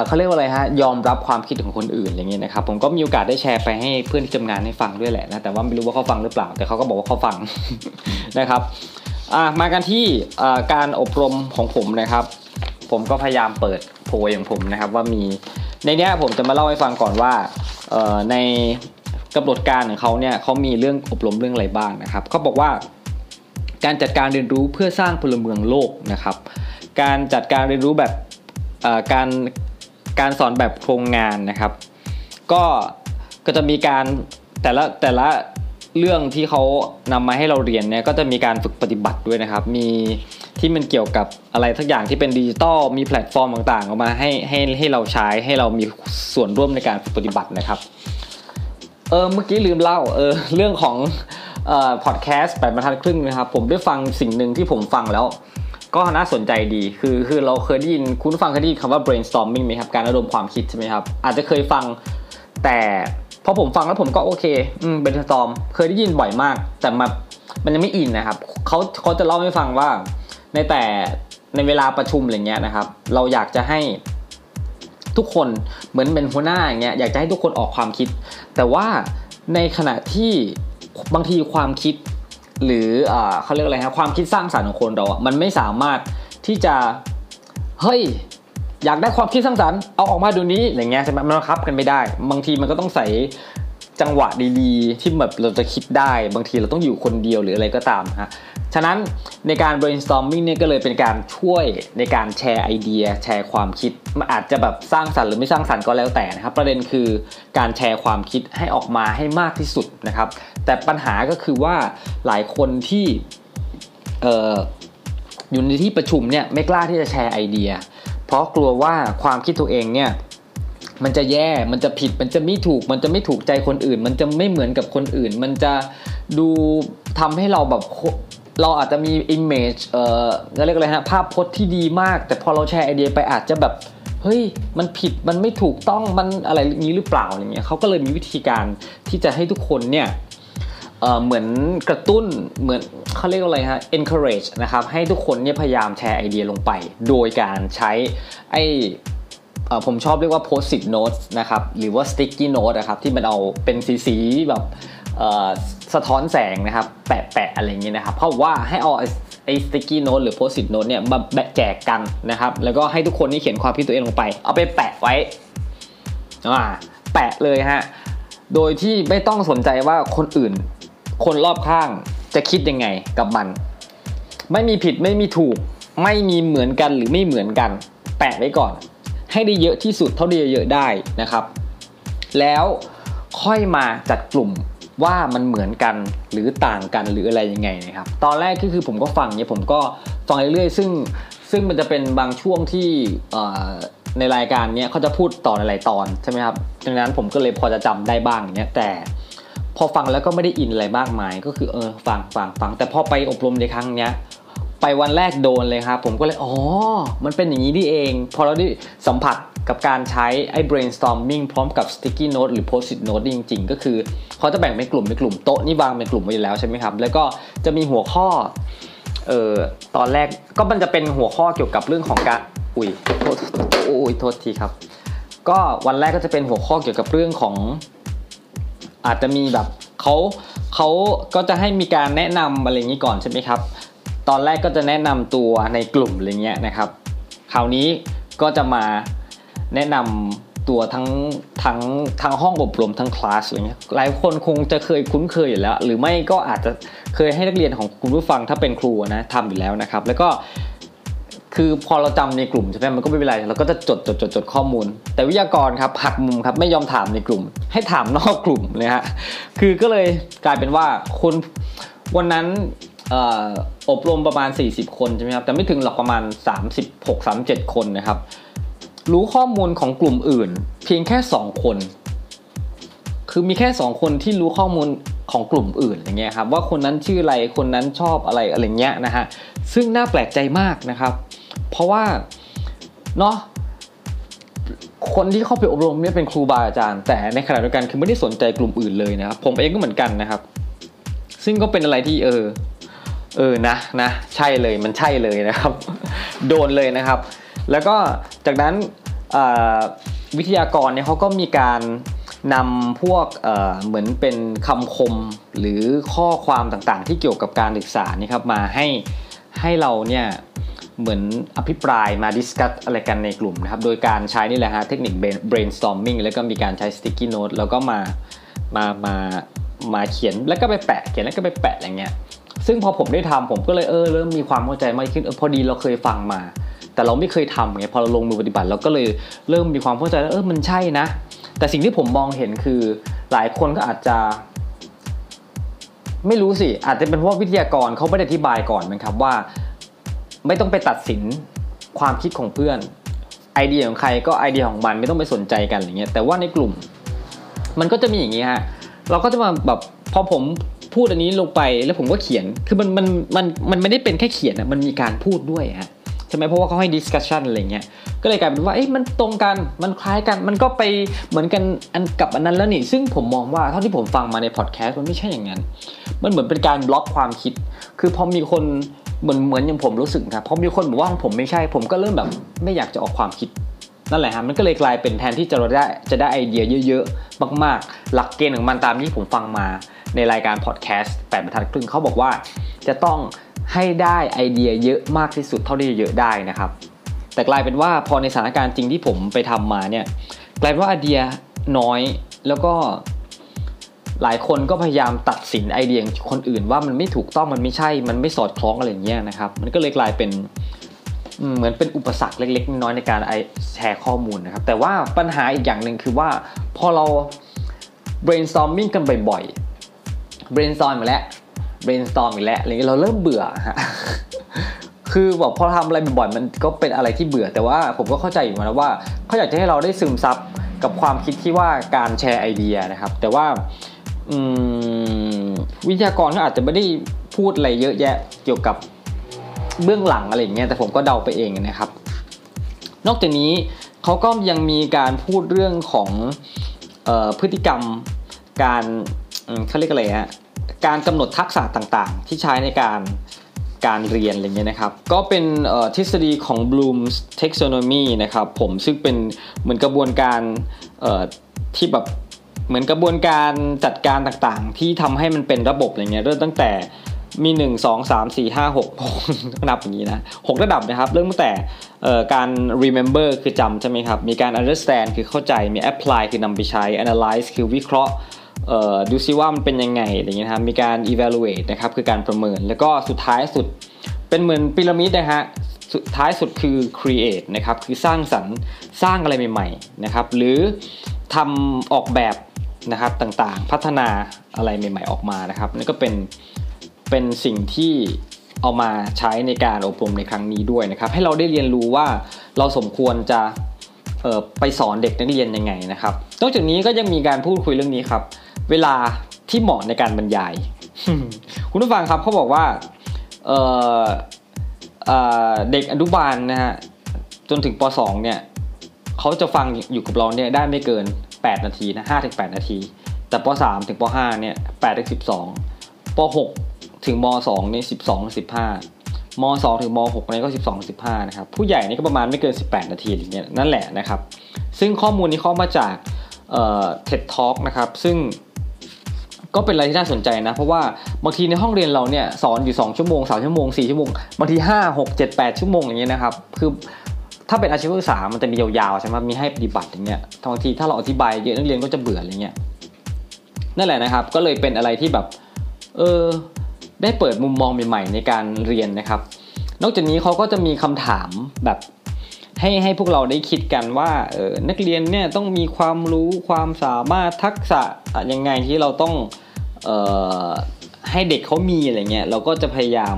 เขาเรียกว่าอะไรฮะยอมรับความคิดของคนอื่นอย่างเงี้ยนะครับผมก็มีโอกาสได้แชร์ไปให้เพื่อนที่ทำงานให้ฟังด้วยแหละนะแต่ว่าไม่รู้ว่าเขาฟังหรือเปล่า แต่เขาก็บอกว่าเขาฟังนะครับมากันที่การอบรมของผมนะครับ ผมก็พยายามเปิดโพยของผมนะครับ ว่ามีในนี้ผมจะมาเล่าให้ฟังก่อนว่าในกำหนดการของเขาเนี่ยเขามีเรื่องอบรมเรื่องอะไรบ้างนะครับเขาบอกว่าการจัดการเรียนรู้เพื่อสร้างพลเมืองโลกนะครับ การจัดการเรียนรู้แบบ การการสอนแบบโครงงานนะครับ ก็ก็จะมีการแต่ละแต่ละเรื่องที่เขานำมาให้เราเรียนเนี่ยก็จะมีการฝึกปฏิบัติด้วยนะครับ มีที่มันเกี่ยวกับอะไรสักอย่างที่เป็นดิจิตอลมีแพลตฟอร์มต่างๆออกมาให้ให้ให้เราใช้ให้เรามีส่วนร่วมในการฝึกปฏิบัตินะครับเออเมื่อกี้ลืมเล่าเออเรื่องของเอ่อพอดแคสต์แปดบรรทัดครึ่งนะครับ ผมได้ฟังสิ่งหนึ่งที่ผมฟังแล้ว ก็น่าสนใจดี คือคือเราเคยได้ยินคุณฟังเคยได้ยินคำว่า brainstorming ไหมครับ การระดมความคิดใช่ไหมครับ อาจจะเคยฟัง แต่พอผมฟังแล้วผมก็โอเค อืม brainstorm เคยได้ยินบ่อยมาก แต่มามันยังไม่อินนะครับ เขาเขาจะเล่าให้ฟังว่า ในแต่ในเวลาประชุมอะไรเงี้ยนะครับ เราอยากจะให้ทุกคนเหมือนเป็นหัวหน้าอย่างเงี้ย อยากจะให้ทุกคนออกความคิด แต่ว่าในขณะที่บางทีความคิด หรือเขาเรียกอะไรครับความคิดสร้างสรรค์ของคนเราอะมันไม่สามารถที่จะเฮ้ยอยากได้ความคิดสร้างสรรค์เอาออกมาดูนี้อย่างเงี้ยใช่ไหมมันบังคับกันไม่ได้ บางทีมันก็ต้องใส่จังหวะดีๆ ที่แบบเราจะคิดได้ บางทีเราต้องอยู่คนเดียวหรืออะไรก็ตามฮะ ฉะนั้นในการ brainstorming เนี่ยก็เลยเป็นการช่วยในการแชร์ไอเดีย แชร์ความคิดมันอาจจะแบบสร้างสรรค์หรือไม่สร้างสรรค์ก็แล้วแต่นะครับ ประเด็นคือการแชร์ความคิดให้ออกมาให้มากที่สุดนะครับ แต่ปัญหาก็คือว่าหลายคนที่เอ่ออยู่ในที่ประชุมเนี่ยไม่กล้าที่จะแชร์ไอเดีย เพราะกลัวว่าความคิดตัวเองเนี่ยมันจะแย่ มันจะผิด มันจะไม่ถูก มันจะไม่ถูกใจคนอื่น มันจะไม่เหมือนกับคนอื่น มันจะดูทำให้เราแบบ เราอาจจะมี image เอ่อเรียกอะไรฮะภาพพจน์ที่ดีมาก แต่พอเราแชร์ไอเดียไปอาจจะแบบเฮ้ยมันผิดมันไม่ถูกต้องมันอะไรนี้หรือเปล่าอย่างเงี้ยเขาก็เลยมีวิธีการที่จะให้ทุกคนเนี่ยเเหมือนกระตุ้นเหมือนเขาเรียกอะไรฮะ encourage นะครับให้ทุกคนเนี่ยพยายามแชร์ไอเดียลงไป โดยการใช้ไอผมชอบเรียกว่า post-it notes นะครับหรือว่า sticky note นะครับที่มันเอาเป็นสีๆแบบ สะท้อนแสงนะครับ แปะๆอะไรอย่างเงี้ยนะครับ เพราะว่าให้เอาไอ้ sticky note หรือ post-it note เนี่ยมาแบะแจกกันนะครับ แล้วก็ให้ทุกคนนี่เขียนความคิดตัวเองลงไป เอาไปแปะไว้อ่าแปะเลยฮะ โดยที่ไม่ต้องสนใจว่าคนอื่น คนรอบข้างจะคิดยังไงกับมัน ไม่มีผิดไม่มีถูก ไม่มีเหมือนกันหรือไม่เหมือนกัน แปะไว้ก่อน ให้ได้เยอะที่สุดเท่าที่จะเยอะได้นะครับ แล้วค่อยมาจัดกลุ่ม ว่ามันเหมือนกันหรือต่างกันหรืออะไรยังไงนะครับ ตอนแรกก็คือผมก็ฟังเนี่ยผมก็ฟังเรื่อยๆ ซึ่งซึ่งมันจะเป็นบางช่วงที่ในรายการเนี้ยเขาจะพูดต่อในหลายตอนใช่ไหมครับดังนั้นผมก็เลยพอจะจำได้บ้างเนี้ยแต่พอฟังแล้วก็ไม่ได้อินอะไรมากมาย ก็คือเออฟังฟังฟังแต่พอไปอบรมในครั้งเนี้ยไปวันแรกโดนเลยครับผมก็เลยอ๋อมันเป็นอย่างนี้นี่เอง พอเราได้สัมผัส กับการใช้ไอ้ brainstorming พร้อมกับ sticky note หรือ post-it note จริง ๆ ก็คือเขาจะแบ่งเป็นกลุ่มเป็นกลุ่มโต๊ะนี่วางเป็นกลุ่มไว้แล้วใช่ไหมครับ แล้วก็จะมีหัวข้อเอ่อตอนแรกก็มันจะเป็นหัวข้อเกี่ยวกับเรื่องของการอุ้ยโทษโอ้ยโทษทีครับ ก็วันแรกก็จะเป็นหัวข้อเกี่ยวกับเรื่องของ อาจจะมีแบบเขาเขาก็จะให้มีการแนะนำอะไรอย่างนี้ก่อนใช่ไหมครับ ตอนแรกก็จะแนะนำตัวในกลุ่มอะไรเงี้ยนะครับ คราวนี้ก็จะมา แนะนำตัวทั้งทั้งทั้งห้องอบรมทั้งคลาสอะไรเงี้ยหลายคนคงจะเคยคุ้นเคยอยู่แล้ว หรือไม่ก็อาจจะเคยให้นักเรียนของคุณผู้ฟังถ้าเป็นครูนะทำอยู่แล้วนะครับ แล้วก็คือพอเราจำในกลุ่มใช่ไหมมันก็ไม่เป็นไรเราก็จะจดจดจดจดข้อมูล แต่วิทยากรครับหักมุมครับไม่ยอมถามในกลุ่ม ให้ถามนอกกลุ่มเลยฮะคือก็เลยกลายเป็นว่าคนวันนั้นอบรมประมาณ 40 คนใช่ไหมครับแต่ไม่ถึงหรอกประมาณ 36 37 คนนะครับ รู้ข้อมูลของกลุ่มอื่น เพียงแค่สองคน คือมีแค่สองคนที่รู้ข้อมูลของกลุ่มอื่นอย่างเงี้ยครับว่าคนนั้นชื่ออะไรคนนั้นชอบอะไรอะไรเงี้ยนะฮะซึ่งน่าแปลกใจมากนะครับ เพราะว่าเนาะคนที่เข้าไปอบรมเนี่ยเป็นครูบาอาจารย์ แต่ในขณะเดียวกันคือไม่ได้สนใจกลุ่มอื่นเลยนะครับ ผมเองก็เหมือนกันนะครับ ซึ่งก็เป็นอะไรที่เออเออนะนะใช่เลยมันใช่เลยนะครับ โดนเลยนะครับ แล้วก็จากนั้นวิทยากรเนี่ยเขาก็มีการนำพวกเเหมือนเป็นคำคมหรือข้อความต่างๆ ที่เกี่ยวกับการศึกษานี่ครับมาให้ให้เราเนี่ยเหมือนอภิปรายมาดิสคัตอะไรกันในกลุ่มนะครับ โดยการใช้นี่แหละฮะเทคนิค brainstorming แล้วก็มีการใช้ sticky note แล้วก็มามามามาเขียนแล้วก็ไปแปะเขียนแล้วก็ไปแปะอย่างเงี้ยซึ่งพอผมได้ทำผมก็เลยเออเริ่มมีความเข้าใจมากขึ้นออพอดีเราเคยฟังมา แต่เราไม่เคยทำไงพอเราลงมือปฏิบัติเราก็เลยเริ่มมีความเข้าใจแล้วเออมันใช่นะ แต่สิ่งที่ผมมองเห็นคือหลายคนก็อาจจะ ไม่รู้สิอาจจะเป็นเพราะวิทยากรเขาไม่ได้อธิบายก่อนนะครับว่า ไม่ต้องไปตัดสินความคิดของเพื่อนไอเดียของใครก็ไอเดียของมันไม่ต้องไปสนใจกันอย่างเงี้ยแต่ว่าในกลุ่ม มันก็จะมีอย่างนี้ฮะเราก็จะมาแบบพอผมพูดอันนี้ลงไปแล้วผมก็เขียนคือมันมันมันมันไม่ได้เป็นแค่เขียนอะมันมีการพูดด้วยฮะ ใช่ไหมเพราะว่าเขาให้ discussion อะไรเงี้ยก็เลยกลายเป็นว่าเอ๊ะมันตรงกันมันคล้ายกันมันก็ไปเหมือนกันอันกับอันนั้นแล้วนี่ ซึ่งผมมองว่าเท่าที่ผมฟังมาในพอดแคสต์มันไม่ใช่อย่างนั้น มันเหมือนเป็นการบล็อกความคิด คือพอมีคนเหมือนเหมือนอย่างผมรู้สึกครับพอมีคนบอกว่าผมไม่ใช่ ผมก็เริ่มแบบไม่อยากจะออกความคิดนั่นแหละฮะมันก็เลยกลายเป็นแทนที่จะได้จะได้ไอเดียเยอะๆ มากๆ หลักเกณฑ์ของมันตามที่ผมฟังมาในรายการพอดแคสต์แปดบรรทัดครึ่งเขาบอกว่าจะต้อง ให้ได้ไอเดียเยอะมากที่สุดเท่าที่จะเยอะได้นะครับ แต่กลายเป็นว่าพอในสถานการณ์จริงที่ผมไปทำมาเนี่ยกลายเป็นว่าไอเดียน้อยแล้วก็หลายคนก็พยายามตัดสินไอเดียคนอื่นว่ามันไม่ถูกต้องมันไม่ใช่ มันไม่สอดคล้องอะไรอย่างเงี้ยนะครับ มันก็เลยกลายเป็นเหมือนเป็นอุปสรรคเล็ก ๆ น้อยในการไอแชร์ข้อมูลนะครับ แต่ว่าปัญหาอีกอย่างหนึ่งคือว่าพอเรา brainstorming กันบ่อยๆ brainstorm มาแล้ว brainstorm อีกแล้วอะไรเงี้ยเราเริ่มเบื่อฮะคือบอกพอทำอะไรบ่อยๆมันก็เป็นอะไรที่เบื่อแต่ว่าผมก็เข้าใจอยู่นะว่าเขาอยากจะให้เราได้ซึมซับกับความคิดที่ว่าการแชร์ไอเดียนะครับ แต่ว่าวิทยากรก็อาจจะไม่ได้พูดอะไรเยอะแยะเกี่ยวกับเบื้องหลังอะไรอย่างเงี้ยแต่ผมก็เดาไปเองนะครับ นอกจากนี้เขาก็ยังมีการพูดเรื่องของออพฤติกรรมการเขาเรียกอะไรฮะ การกำหนดทักษะต่างๆ ที่ใช้ในการการเรียนอะไรเงี้ยนะครับ ก็เป็นทฤษฎีของ Bloom's taxonomy นะครับผมซึ่งเป็นเหมือนกระบวนการที่แบบเหมือนกระบวนการจัดการต่างๆ ที่ทำให้มันเป็นระบบอะไรเงี้ยเริ่มตั้งแต่มี 1 2 3 4 5 6นับอย่างนี้นะ 6 ระดับนะครับ เริ่มตั้งแต่การ remember คือจำใช่ไหมครับ มีการ understand คือเข้าใจมี apply คือนำไปใช้ analyze คือวิเคราะห์ ดูซิว่ามันเป็นยังไงอะไรเงี้ยครับมีการ evaluate นะครับคือการประเมิน แล้วก็สุดท้ายสุดเป็นเหมือนพีระมิดนะฮะสุดท้ายสุดคือ create นะครับคือสร้างสรรค์สร้างอะไรใหม่ๆนะครับหรือทำออกแบบนะครับต่างๆ พัฒนาอะไรใหม่ ๆ ออกมานะครับนั่นก็เป็นเป็นสิ่งที่เอามาใช้ในการอบรมในครั้งนี้ด้วยนะครับ ให้เราได้เรียนรู้ว่าเราสมควรจะไปสอนเด็กนักเรียนยังไงนะครับนอกจากนี้ก็ยังมีการพูดคุยเรื่องนี้ครับ เวลาที่เหมาะในการบรรยาย คุณผู้ฟังครับเขาบอกว่าเเด็กอนุบาลนะฮะจนถึงป .2 เนี่ยเขาจะฟังอยู่กับเราเนี่ยได้ไม่เกิน 8 นาทีนะ5ถึง8นาที แต่ป .3 ถึงป .5 เนี่ย8ถึง12ป .6 ถึงม .2 เนี่ย12 15ม .2 ถึงม .6 นี่ก็ 12 15 นะครับ ผู้ใหญ่นี่ก็ประมาณไม่เกิน 18 นาทีอย่างเงี้ยนั่นแหละนะครับ ซึ่งข้อมูลนี้เข้ามาจากเอ่อ TED Talk นะครับ ซึ่ง ก็เป็นอะไรที่น่าสนใจนะ เพราะว่าบางทีในห้องเรียนเราเนี่ยสอนอยู่ 2 ชั่วโมง 3 ชั่วโมง 4 ชั่วโมงบางที 5 6 7 8 ชั่วโมงอย่างเงี้ยนะครับคือถ้าเป็นอาชีวศึกษามันจะมียาวๆใช่ไหมมีให้ปฏิบัติอย่างเงี้ยบางทีถ้าเราอธิบายเยอะนักเรียนก็จะเบื่ออะไรเงี้ยนั่นแหละนะครับ ก็เลยเป็นอะไรที่แบบเออได้เปิดมุมมองใหม่ๆในการเรียนนะครับ นอกจากนี้เขาก็จะมีคำถามแบบให้ให้พวกเราได้คิดกันว่าเออนักเรียนเนี่ยต้องมีความรู้ความสามารถทักษะยังไงที่เราต้อง ให้เด็กเขามีอะไรเงี้ยเราก็จะพยายาม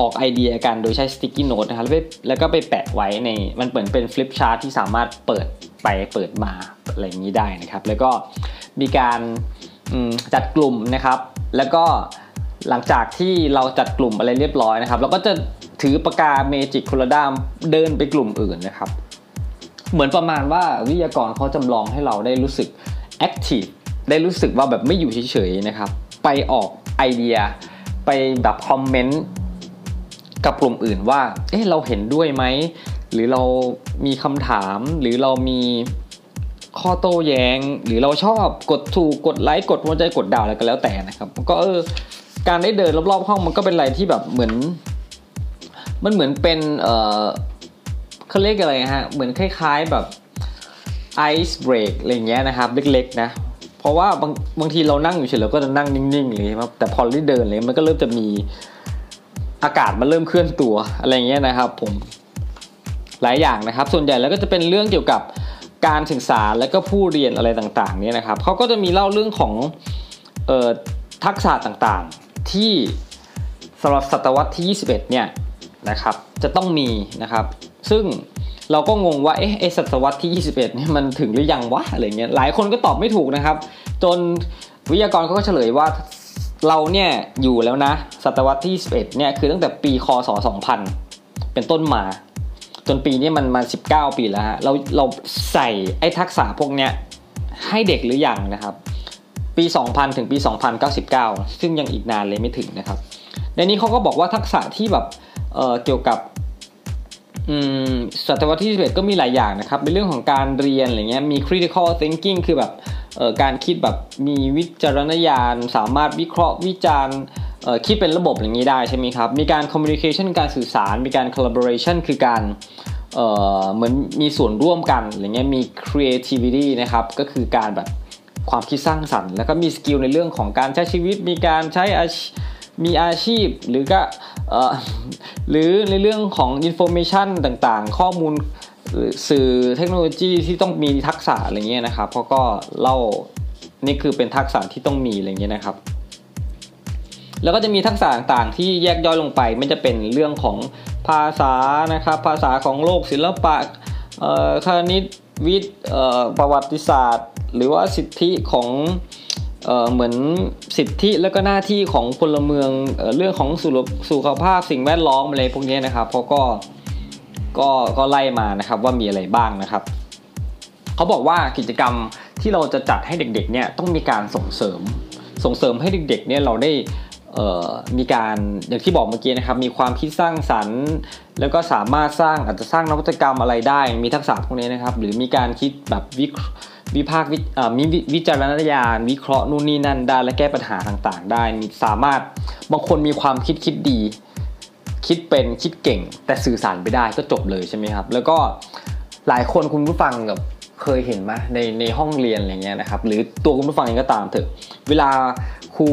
ออกไอเดียกันโดยใช้สติ๊กกี้โน้ตนะครับแล้วก็ไปแปะไว้ในมันเปิดเป็น flip chart ที่สามารถเปิดไปเปิดมาอะไรอย่างนี้ได้นะครับ แล้วก็มีการจัดกลุ่มนะครับ แล้วก็หลังจากที่เราจัดกลุ่มอะไรเรียบร้อยนะครับ เราก็จะถือปากกาเมจิกคนละด้ามเดินไปกลุ่มอื่นนะครับ เหมือนประมาณว่าวิทยากรเขาจำลองให้เราได้รู้สึก active ได้รู้สึกว่าแบบไม่อยู่เฉยๆนะครับ ไปออกไอเดีย ไปแบบคอมเมนต์กับกลุ่มอื่นว่า เอ๊ะเราเห็นด้วยไหม หรือเรามีคำถาม หรือเรามีข้อโต้แย้ง หรือเราชอบกดถูกกดไลค์กดหัวใจกดดาวอะไรก็แล้วแต่นะครับ ก็เออการได้เดินรอบๆห้องมันก็เป็นอะไรที่แบบเหมือน มันเหมือนเป็นเออเขาเรียกอะไรฮะเหมือนคล้าย ๆแบบไอซ์เบรกอะไรเงี้ยนะครับ เล็กๆนะ เพราะว่าบางบางทีเรานั่งอยู่เฉยเราก็จะนั่งนิ่งๆเลยครับแต่พอได้เดินเลยมันก็เริ่มจะมีอากาศมันเริ่มเคลื่อนตัวอะไรเงี้ยนะครับ ผมหลายอย่างนะครับ ส่วนใหญ่แล้วก็จะเป็นเรื่องเกี่ยวกับการศึกษาและก็ผู้เรียนอะไรต่างๆเนี่ยนะครับเขาก็จะมีเล่าเรื่องของออทักษะต่างๆที่สำหรับศตวรรษที่ 21 เนี่ยนะครับ จะต้องมีนะครับ ซึ่ง เราก็งงว่าเอ๊ะไอศตวรรษที่ 21เนี่ยมันถึงหรือยังวะอะไรเงี้ยหลายคนก็ตอบไม่ถูกนะครับ จนวิทยากรเขาก็เฉลยว่าเราเนี่ยอยู่แล้วนะ ศตวรรษที่ 21เนี่ยคือตั้งแต่ปีคศ 2000 เป็นต้นมา จนปีนี้มันมา 19 ปีแล้วฮะเราเราใส่ไอ้ทักษะพวกเนี้ยให้เด็กหรืออยังนะครับ ปี 2000 ถึงปี 2099 ซึ่งยังอีกนานเลยไม่ถึงนะครับ ในนี้เขาก็บอกว่าทักษะที่แบบเเกี่ยวกับ ศตวรรษที่11ก็มีหลายอย่างนะครับ เป็นเรื่องของการเรียนอะไรเงี้ย มี critical thinking คือแบบการคิดแบบมีวิจารณญาณ สามารถวิเคราะห์วิจารณ์คิดเป็นระบบอย่างนี้ได้ใช่ไหมครับ มีการ communication การสื่อสาร มีการ collaboration คือการเเหมือนมีส่วนร่วมกันอะไรเงี้ย มี creativity นะครับ ก็คือการแบบความคิดสร้างสรรค์ แล้วก็มีสกิลในเรื่องของการใช้ชีวิต มีการใช้ มีอาชีพหรือก็หรือในเรื่องของ information ต่างๆ ข้อมูลสื่อเทคโนโลยีที่ต้องมีทักษะอะไรเงี้ยนะครับเขาก็เล่านี่คือเป็นทักษะที่ต้องมีอะไรเงี้ยนะครับ แล้วก็จะมีทักษะต่างๆ ที่แยกย่อยลงไปไม่จะเป็นเรื่องของภาษานะครับ ภาษาของโลกศิลปะคณิตวิทย์ประวัติศาสตร์ หรือว่าสิทธิของ เหมือนสิทธิและก็หน้าที่ของพลเมืองเรื่องของสุขภาพสิ่งแวดล้อมอะไรพวกนี้นะครับเขาก็ก็ก็ไล่มานะครับว่ามีอะไรบ้างนะครับเขาบอกว่ากิจกรรมที่เราจะจัดให้เด็กๆเนี่ยต้องมีการส่งเสริม ส่งเสริมให้เด็กๆเนี่ยเราได้มีการอย่างที่บอกเมื่อกี้นะครับ มีความคิดสร้างสรรค์ แล้วก็สามารถสร้างอาจจะสร้างนวัตกรรมอะไรได้ มีทักษะพวกนี้นะครับ หรือมีการคิดแบบวิเคราะห์ วิพากษ์มีวิจารณญาณวิเคราะห์นู่นนี่นั่นได้และแก้ปัญหาต่างๆ ได้มีสามารถบางคนมีความคิดคิดดี คิดเป็นคิดเก่ง แต่สื่อสารไปได้ก็จบเลยใช่ไหมครับ แล้วก็หลายคนคุณผู้ฟังกับเคยเห็นไหมในในห้องเรียนอะไรเงี้ยนะครับหรือตัวคุณผู้ฟังเองก็ตามเถอะ เวลาครู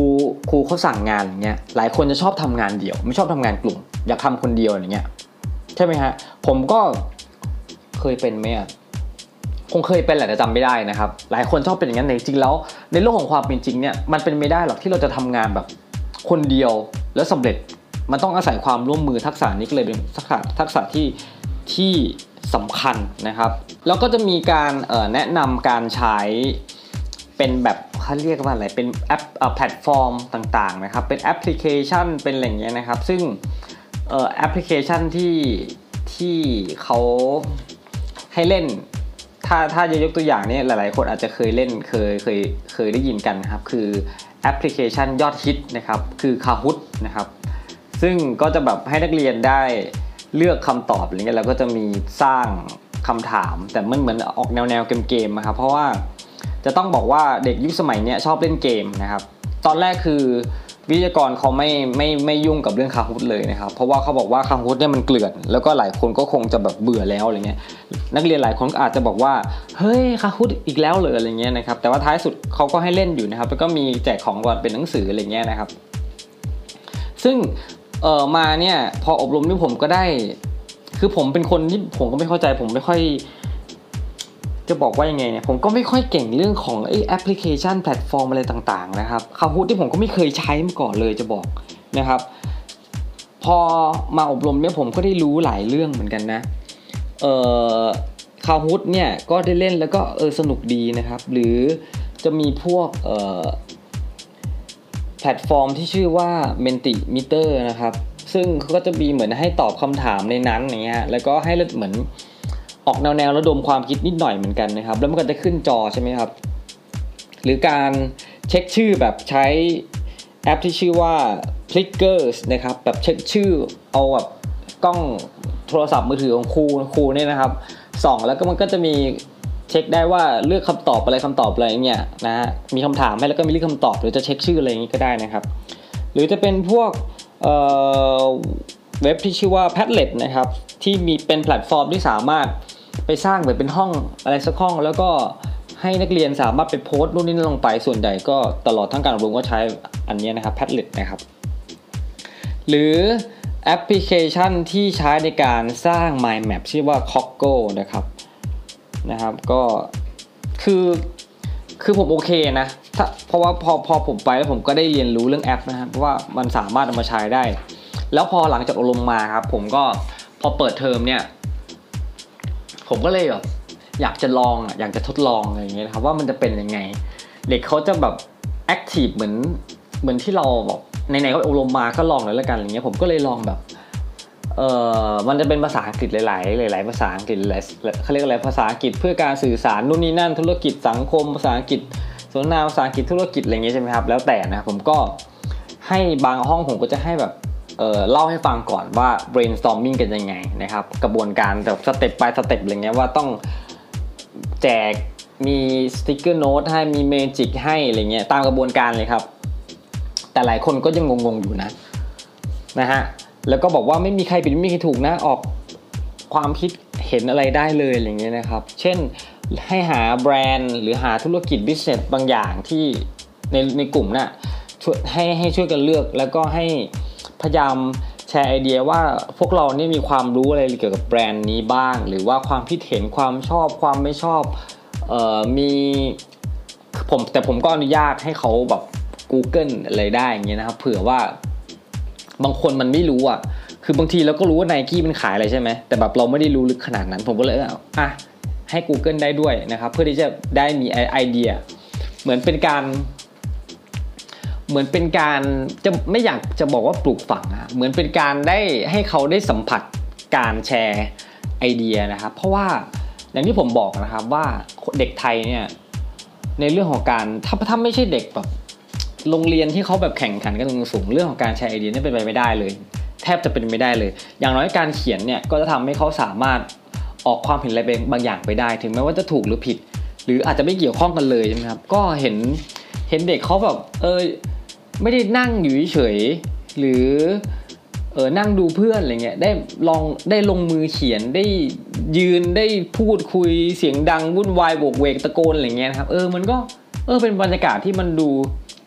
ครูเขาสั่งงานอย่างเงี้ยหลายคนจะชอบทำงานเดี่ยว ไม่ชอบทำงานกลุ่ม อยากทำคนเดียวอย่างเงี้ยใช่ไหมฮะผมก็เคยเป็นไหมอะ คงเคยเป็นแหละแต่จำไม่ได้นะครับ หลายคนชอบเป็นอย่างนั้นในจริงแล้ว ในโลกของความเป็นจริงเนี่ยมันเป็นไม่ได้หรอกที่เราจะทำงานแบบคนเดียวแล้วสำเร็จมันต้องอาศัยความร่วมมือทักษะนี้ก็เลยเป็นทักษะทักษะที่ที่สำคัญนะครับ แล้วก็จะมีการแนะนำการใช้เป็นแบบเขาเรียกว่าอะไรเป็นแอปแพลตฟอร์มต่างๆนะครับ เป็นแอปพลิเคชันเป็นอะไรเงี้ยนะครับ ซึ่งแอปพลิเคชันที่ที่เขาให้เล่น ถ้าถ้าจะยกตัวอย่างเนี่ยหลาย ๆ คนอาจจะเคยเล่นเคยเคยเคยได้ยินกันครับคือแอปพลิเคชันยอดฮิตนะครับคือ Kahoot นะครับซึ่งก็จะแบบให้นักเรียนได้เลือกคำตอบอะไรเงี้ยแล้วก็จะมีสร้างคำถาม แต่มันเหมือนออกแนวแนวเกมๆนะครับเพราะว่าจะต้องบอกว่าเด็กยุคสมัยนี้ชอบเล่นเกมนะครับตอนแรกคือ วิทยากรเขาไม่ไม่ไม่ยุ่งกับเรื่องคาฮุตเลยนะครับ เพราะว่าเขาบอกว่าคาฮุตเนี่ยมันเกลื่อน แล้วก็หลายคนก็คงจะแบบเบื่อแล้วอะไรเงี้ย นักเรียนหลายคนอาจจะบอกว่าเฮ้ย Kahoot อีกแล้วเลยอะไรเงี้ยนะครับ แต่ว่าท้ายสุดเขาก็ให้เล่นอยู่นะครับ แล้วก็มีแจกของก่อนเป็นหนังสืออะไรเงี้ยนะครับ ซึ่งเออมาเนี่ยพออบรมนี่ผมก็ได้ คือผมเป็นคนที่ผมก็ไม่เข้าใจผมไม่ค่อย จะบอกว่ายังไงเนี่ยผมก็ไม่ค่อยเก่งเรื่องของไอแอปพลิเคชันแพลตฟอร์มอะไรต่างๆนะครับ Kahoot ที่ผมก็ไม่เคยใช้มาก่อนเลยจะบอกนะครับ พอมาอบรมเนี่ยผมก็ได้รู้หลายเรื่องเหมือนกันนะเอ่อคาฮูดเนี่ยก็ได้เล่นแล้วก็เออสนุกดีนะครับ หรือจะมีพวกเอ่อแพลตฟอร์มที่ชื่อว่า Mentimeter นะครับ ซึ่งก็จะมีเหมือนให้ตอบคำถามในนั้นอย่างเงี้ยแล้วก็ให้เหมือน ออกแนวแนวระดมความคิดนิดหน่อยเหมือนกันนะครับ แล้วมันก็จะขึ้นจอใช่ไหมครับ หรือการเช็คชื่อแบบใช้แอปที่ชื่อว่า p l i c k e r s นะครับ แบบเช็คชื่อเอาแบบกล้องโทรศัพท์มือถือของครูครูเนี่ยนะครับส่องแล้วก็มันก็จะมีเช็คได้ว่าเลือกคำตอบอะไรคำตอบอะไรเนี่ยนะฮะมีคำถามให้แล้วก็มีเลือกคำตอบหรือจะเช็คชื่ออะไรอย่างนี้ก็ได้นะครับ หรือจะเป็นพวกเว็บที่ชื่อว่า Padlet นะครับที่มีเป็นแพลตฟอร์มที่สามารถ ไปสร้างแบบเป็นห้องอะไรสักห้อง แล้วก็ให้นักเรียนสามารถไปโพสต์นู่นนี่ลงไปส่วนใหญ่ก็ตลอดทั้งการอบรมก็ใช้อันนี้นะครับ Padlet นะครับ หรือแอปพลิเคชันที่ใช้ในการสร้าง Mind Map ชื่อว่า c o c k o นะครับนะครับก็คือคือผมโอเคนะถ้าเพราะว่าพอพอผมไปแล้วผมก็ได้เรียนรู้เรื่องแอปนะครับว่ามันสามารถเอามาใช้ได้ แล้วพอหลังจากอบรมมาครับ ผมก็พอเปิดเทอมเนี่ย ผมก็เลยแบบอยากจะลองอะอยากจะทดลองอะไรอย่างเงี้ยครับว่ามันจะเป็นยังไง เด็กเขาจะแบบ active เหมือนเหมือนที่เราบอกในไหนก็อบรมมาก็ลองเลยแล้วกันอย่างเงี้ยผมก็เลยลองแบบเออมันจะเป็นภาษาอังกฤษหลาย ๆ หลาย ๆ ภาษาอังกฤษหลายเขาเรียกอะไรภาษาอังกฤษเพื่อการสื่อสารนู่นนี่นั่น ธุรกิจสังคมภาษาอังกฤษสนทนาภาษาอังกฤษธุรกิจอะไรเงี้ยใช่ไหมครับแล้วแต่นะผมก็ให้บางห้องผมก็จะให้แบบ เล่าให้ฟังก่อนว่า brainstorming กันยังไงนะครับ กระบวนการแบบ step by step อะไรเงี้ยว่าต้องแจกมี sticky note ให้มีเมจิกให้อะไรเงี้ยตามกระบวนการเลยครับ แต่หลายคนก็ยังงงๆอยู่นะนะฮะแล้วก็บอกว่าไม่มีใครผิดไม่มีใครถูกนะออกความคิดเห็นอะไรได้เลยอะไรเงี้ยนะครับ เช่นให้หาแบรนด์ หรือหาธุรกิจ business บางอย่างที่ในในกลุ่มนะ่ะให้ให้ช่วยกันเลือกแล้วก็ให้ พยายามแชร์ไอเดียว่าพวกเราเนี่ยมีความรู้อะไรเกี่ยวกับแบรนด์นี้บ้าง หรือว่าความคิดเห็นความชอบความไม่ชอบเอ่อมีผมแต่ผมก็อนุญาตให้เขาแบบ Google อะไรได้อย่างเงี้ยนะครับเผื่อว่าบางคนมันไม่รู้อะคือบางทีเราก็รู้ว่าไนกี้มันขายอะไรใช่ไหมแต่แบบเราไม่ได้รู้ลึกขนาดนั้น ผมก็เลยอะให้ Google ได้ด้วยนะครับ เพื่อที่จะได้มีไอเดีย เหมือนเป็นการ เหมือนเป็นการจะไม่อยากจะบอกว่าปลูกฝังอะเหมือนเป็นการได้ให้เขาได้สัมผัสการแชร์ไอเดียนะครับ เพราะว่าอย่างที่ผมบอกนะครับว่าเด็กไทยเนี่ยในเรื่องของการถ้าถ้าไม่ใช่เด็กแบบโรงเรียนที่เขาแบบแข่งขันกันสูงเรื่องของการใช้ไอเดียนี่เป็นไปไม่ได้เลย แทบจะเป็นไม่ได้เลย อย่างน้อยการเขียนเนี่ยก็จะทำให้เขาสามารถออกความเห็นอะไรบางอย่างไปได้ ถึงแม้ว่าจะถูกหรือผิด หรืออาจจะไม่เกี่ยวข้องกันเลยใช่ไหมครับก็เห็นเห็นเด็กเขาแบบเออ ไม่ได้นั่งอยู่เฉยหรือเออนั่งดูเพื่อนอะไรเงี้ยได้ลองได้ลงมือเขียนได้ยืนได้พูดคุยเสียงดังวุ่นวายโบกเวกตะโกนอะไรเงี้ยครับเออมันก็เออเป็นบรรยากาศที่มันดู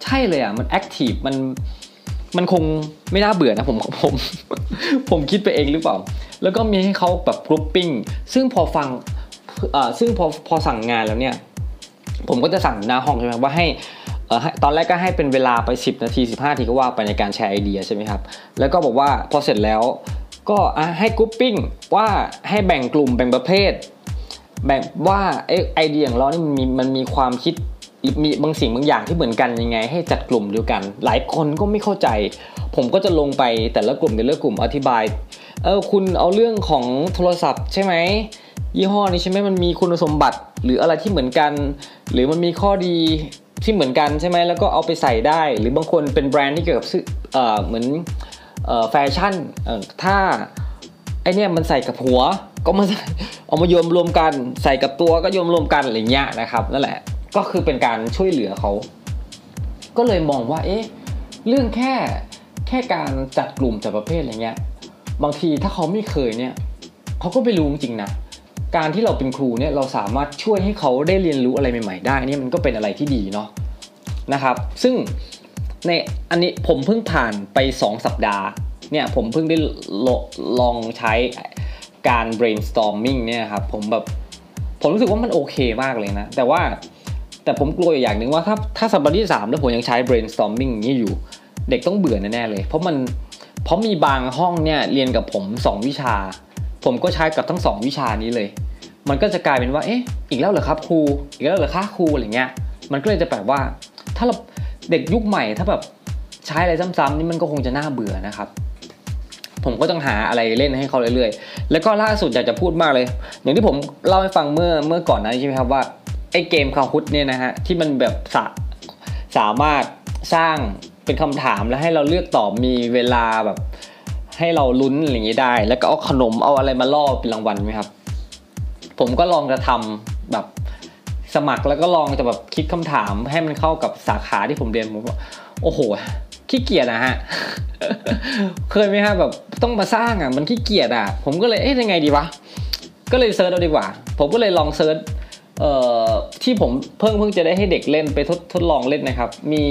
ใช่เลยอะมันแอคทีฟมันมันคงไม่น่าเบื่อนะผมผมผมคิดไปเองหรือเปล่า แล้วก็มีให้เขาแบบ grouping ซึ่งพอฟังเอ่อซึ่งพอพอสั่งงานแล้วเนี่ย ผมก็จะสั่งหน้าห้องใช่ไหมว่าให้ ตอนแรกก็ให้เป็นเวลาไป 10 นาที 15นาทีก็ว่าไปในการแชร์ไอเดียใช่ไหมครับ แล้วก็บอกว่าพอเสร็จแล้วก็ให้ grouping ว่าให้แบ่งกลุ่มแบ่งประเภท แบ่งว่าไอเดียของเรานี่มันมีมันมีความคิดมีบางสิ่งบางอย่างที่เหมือนกันยังไง ให้จัดกลุ่มเดียวกัน หลายคนก็ไม่เข้าใจ ผมก็จะลงไปแต่ละกลุ่มแต่ละกลุ่มอธิบายเออคุณเอาเรื่องของโทรศัพท์ใช่ไหมยี่ห้อนี้ใช่ไหมมันมีคุณสมบัติหรืออะไรที่เหมือนกัน หรือมันมีข้อดี ที่เหมือนกันใช่ไหมแล้วก็เอาไปใส่ได้ หรือบางคนเป็นแบรนด์ที่เกี่ยวกับเออเหมือนแฟชั่นถ้าไอเนี้ยมันใส่กับหัวก็มาเอามาโยมรวมกัน ใส่กับตัวก็โยมรวมกันอะไรเงี้ยนะครับนั่นแหละก็คือเป็นการช่วยเหลือเขา ก็เลยมองว่าเอ๊ะเรื่องแค่แค่การจัดกลุ่มจัดประเภทอะไรเงี้ยบางทีถ้าเขาไม่เคยเนี่ยเขาก็ไปรู้จริงนะ การที่เราเป็นครูเนี่ยเราสามารถช่วยให้เขาได้เรียนรู้อะไรใหม่ ๆ ได้นี่มันก็เป็นอะไรที่ดีเนาะนะครับ ซึ่งในอันนี้ผมเพิ่งผ่านไป 2 สัปดาห์เนี่ยผมเพิ่งได้ลองใช้การ brainstorming เนี่ยครับผมแบบผมรู้สึกว่ามันโอเคมากเลยนะ แต่ว่าแต่ผมกลัวอย่างหนึ่งว่าถ้าถ้าสัปดาห์ที่3แล้วผมยังใช้ brainstorming นี้อยู่ เด็กต้องเบื่อแน่ๆเลย เพราะมันเพราะมีบางห้องเนี่ยเรียนกับผม 2 วิชา ผมก็ใช้กับทั้ง 2 วิชานี้เลย มันก็จะกลายเป็นว่า เอ๊ะ อีกแล้วเหรอครับครู อีกแล้วเหรอคะครูอะไรเงี้ย มันก็เลยจะแปลว่า ถ้าเราเด็กยุคใหม่ถ้าแบบใช้อะไรซ้ำๆนี่มันก็คงจะน่าเบื่อนะครับ ผมก็ต้องหาอะไรเล่นให้เขาเรื่อยๆ แล้วก็ล่าสุดอยากจะพูดมากเลย อย่างที่ผมเล่าให้ฟังเมื่อเมื่อก่อนนะใช่ไหมครับว่าไอ้เกมคาฮุดเนี่ยนะฮะที่มันแบบสาสามารถสร้างเป็นคำถามแล้วให้เราเลือกตอบมีเวลาแบบ ให้เราลุ้นอะไรอย่างนี้ได้ แล้วก็เอาขนมเอาอะไรมาล่อเป็นรางวัลไหมครับ ผมก็ลองจะทำแบบสมัครแล้วก็ลองจะแบบคิดคำถามให้มันเข้ากับสาขาที่ผมเรียนผมว่าโอ้โหขี้เกียจนะฮะเคยไหมฮะแบบต้องมาสร้างอะมันขี้เกียจอะ ผมก็เลยเอ๊ะยังไงดีวะก็เลย search เอาดีกว่า ผมก็เลยลอง search เอ่อที่ผมเพิ่งเพิ่งจะได้ให้เด็กเล่นไปทดทดลองเล่นนะครับ มี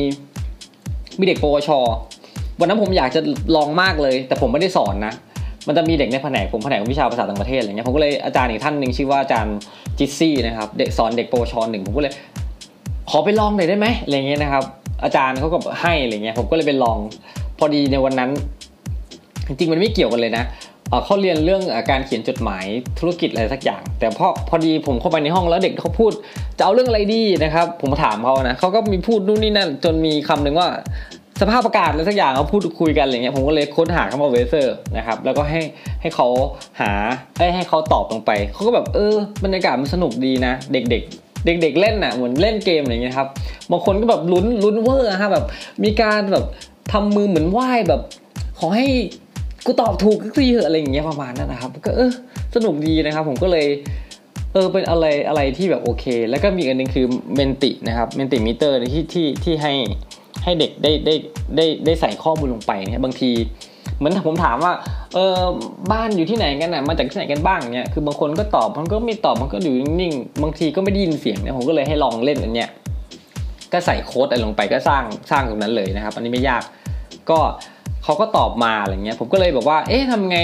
มีเด็กปวช วันนั้นผมอยากจะลองมากเลย แต่ผมไม่ได้สอนนะ มันจะมีเด็กในแผนกผมแผนกวิชาภาษาต่างประเทศอะไรเงี้ยผมก็เลยอาจารย์อีกท่านหนึ่งชื่อว่าอาจารย์จิซี่นะครับเด็กสอนเด็กโปวชอนหนึ่งผมก็เลยขอไปลองหน่อยได้ไหมอะไรเงี้ยนะครับ อาจารย์เขาก็ให้อะไรเงี้ยผมก็เลยไปลองพอดีในวันนั้น จริงๆมันไม่เกี่ยวกันเลยนะเขาเรียนเรื่องการเขียนจดหมายธุรกิจอะไรสักอย่าง แต่พอพอดีผมเข้าไปในห้องแล้วเด็กเขาพูดจะเอาเรื่องอะไรดีนะครับ ผมถามเขานะเขาก็มีพูดนู่นนี่นั่นจนมีคำหนึ่งว่า สภาพอากาศอะไรสักอย่างเขาพูดคุยกันอะไรเงี้ยผมก็เลยค้นหาคำว่า weather นะครับแล้วก็ให้ให้เขาหาให้ให้เขาตอบตรงไปเขาก็แบบเออบรรยากาศมันสนุกดีนะ เด็กๆเด็กๆเล่นอะเหมือนเล่นเกมอะไรเงี้ยครับบางคนก็แบบลุ้นลุ้นเวอร์ฮะแบบมีการแบบทำมือเหมือนไหว้แบบ ขอให้กูตอบถูกสักทีเถอะอะไรอย่างเงี้ยประมาณนั้นนะครับ ก็เออสนุกดีนะครับผมก็เลยเออเป็นอะไรอะไรที่แบบโอเค แล้วก็มีอันนึงคือเมนตินะครับเมนติมิเตอร์ที่ที่ที่ให้ ให้เด็กได้ได้ได้ได้ใส่ข้อมูลลงไปเนี่ยบางทีเหมือนผมถามว่า เออบ้านอยู่ที่ไหนกันนะมาจากที่ไหนกันบ้างเนี่ยคือบางคนก็ตอบ มันก็ไม่ตอบมันก็อยู่นิ่งๆบางทีก็ไม่ได้ยินเสียงเนี่ยผมก็เลยให้ลองเล่นอันเนี้ยก็ใส่โค้ดอะไรลงไปก็สร้างสร้างตรงนั้นเลยนะครับ อันนี้ไม่ยากก็เขาก็ตอบมาอะไรเงี้ยผมก็เลยบอกว่า เอ๊ะทำไง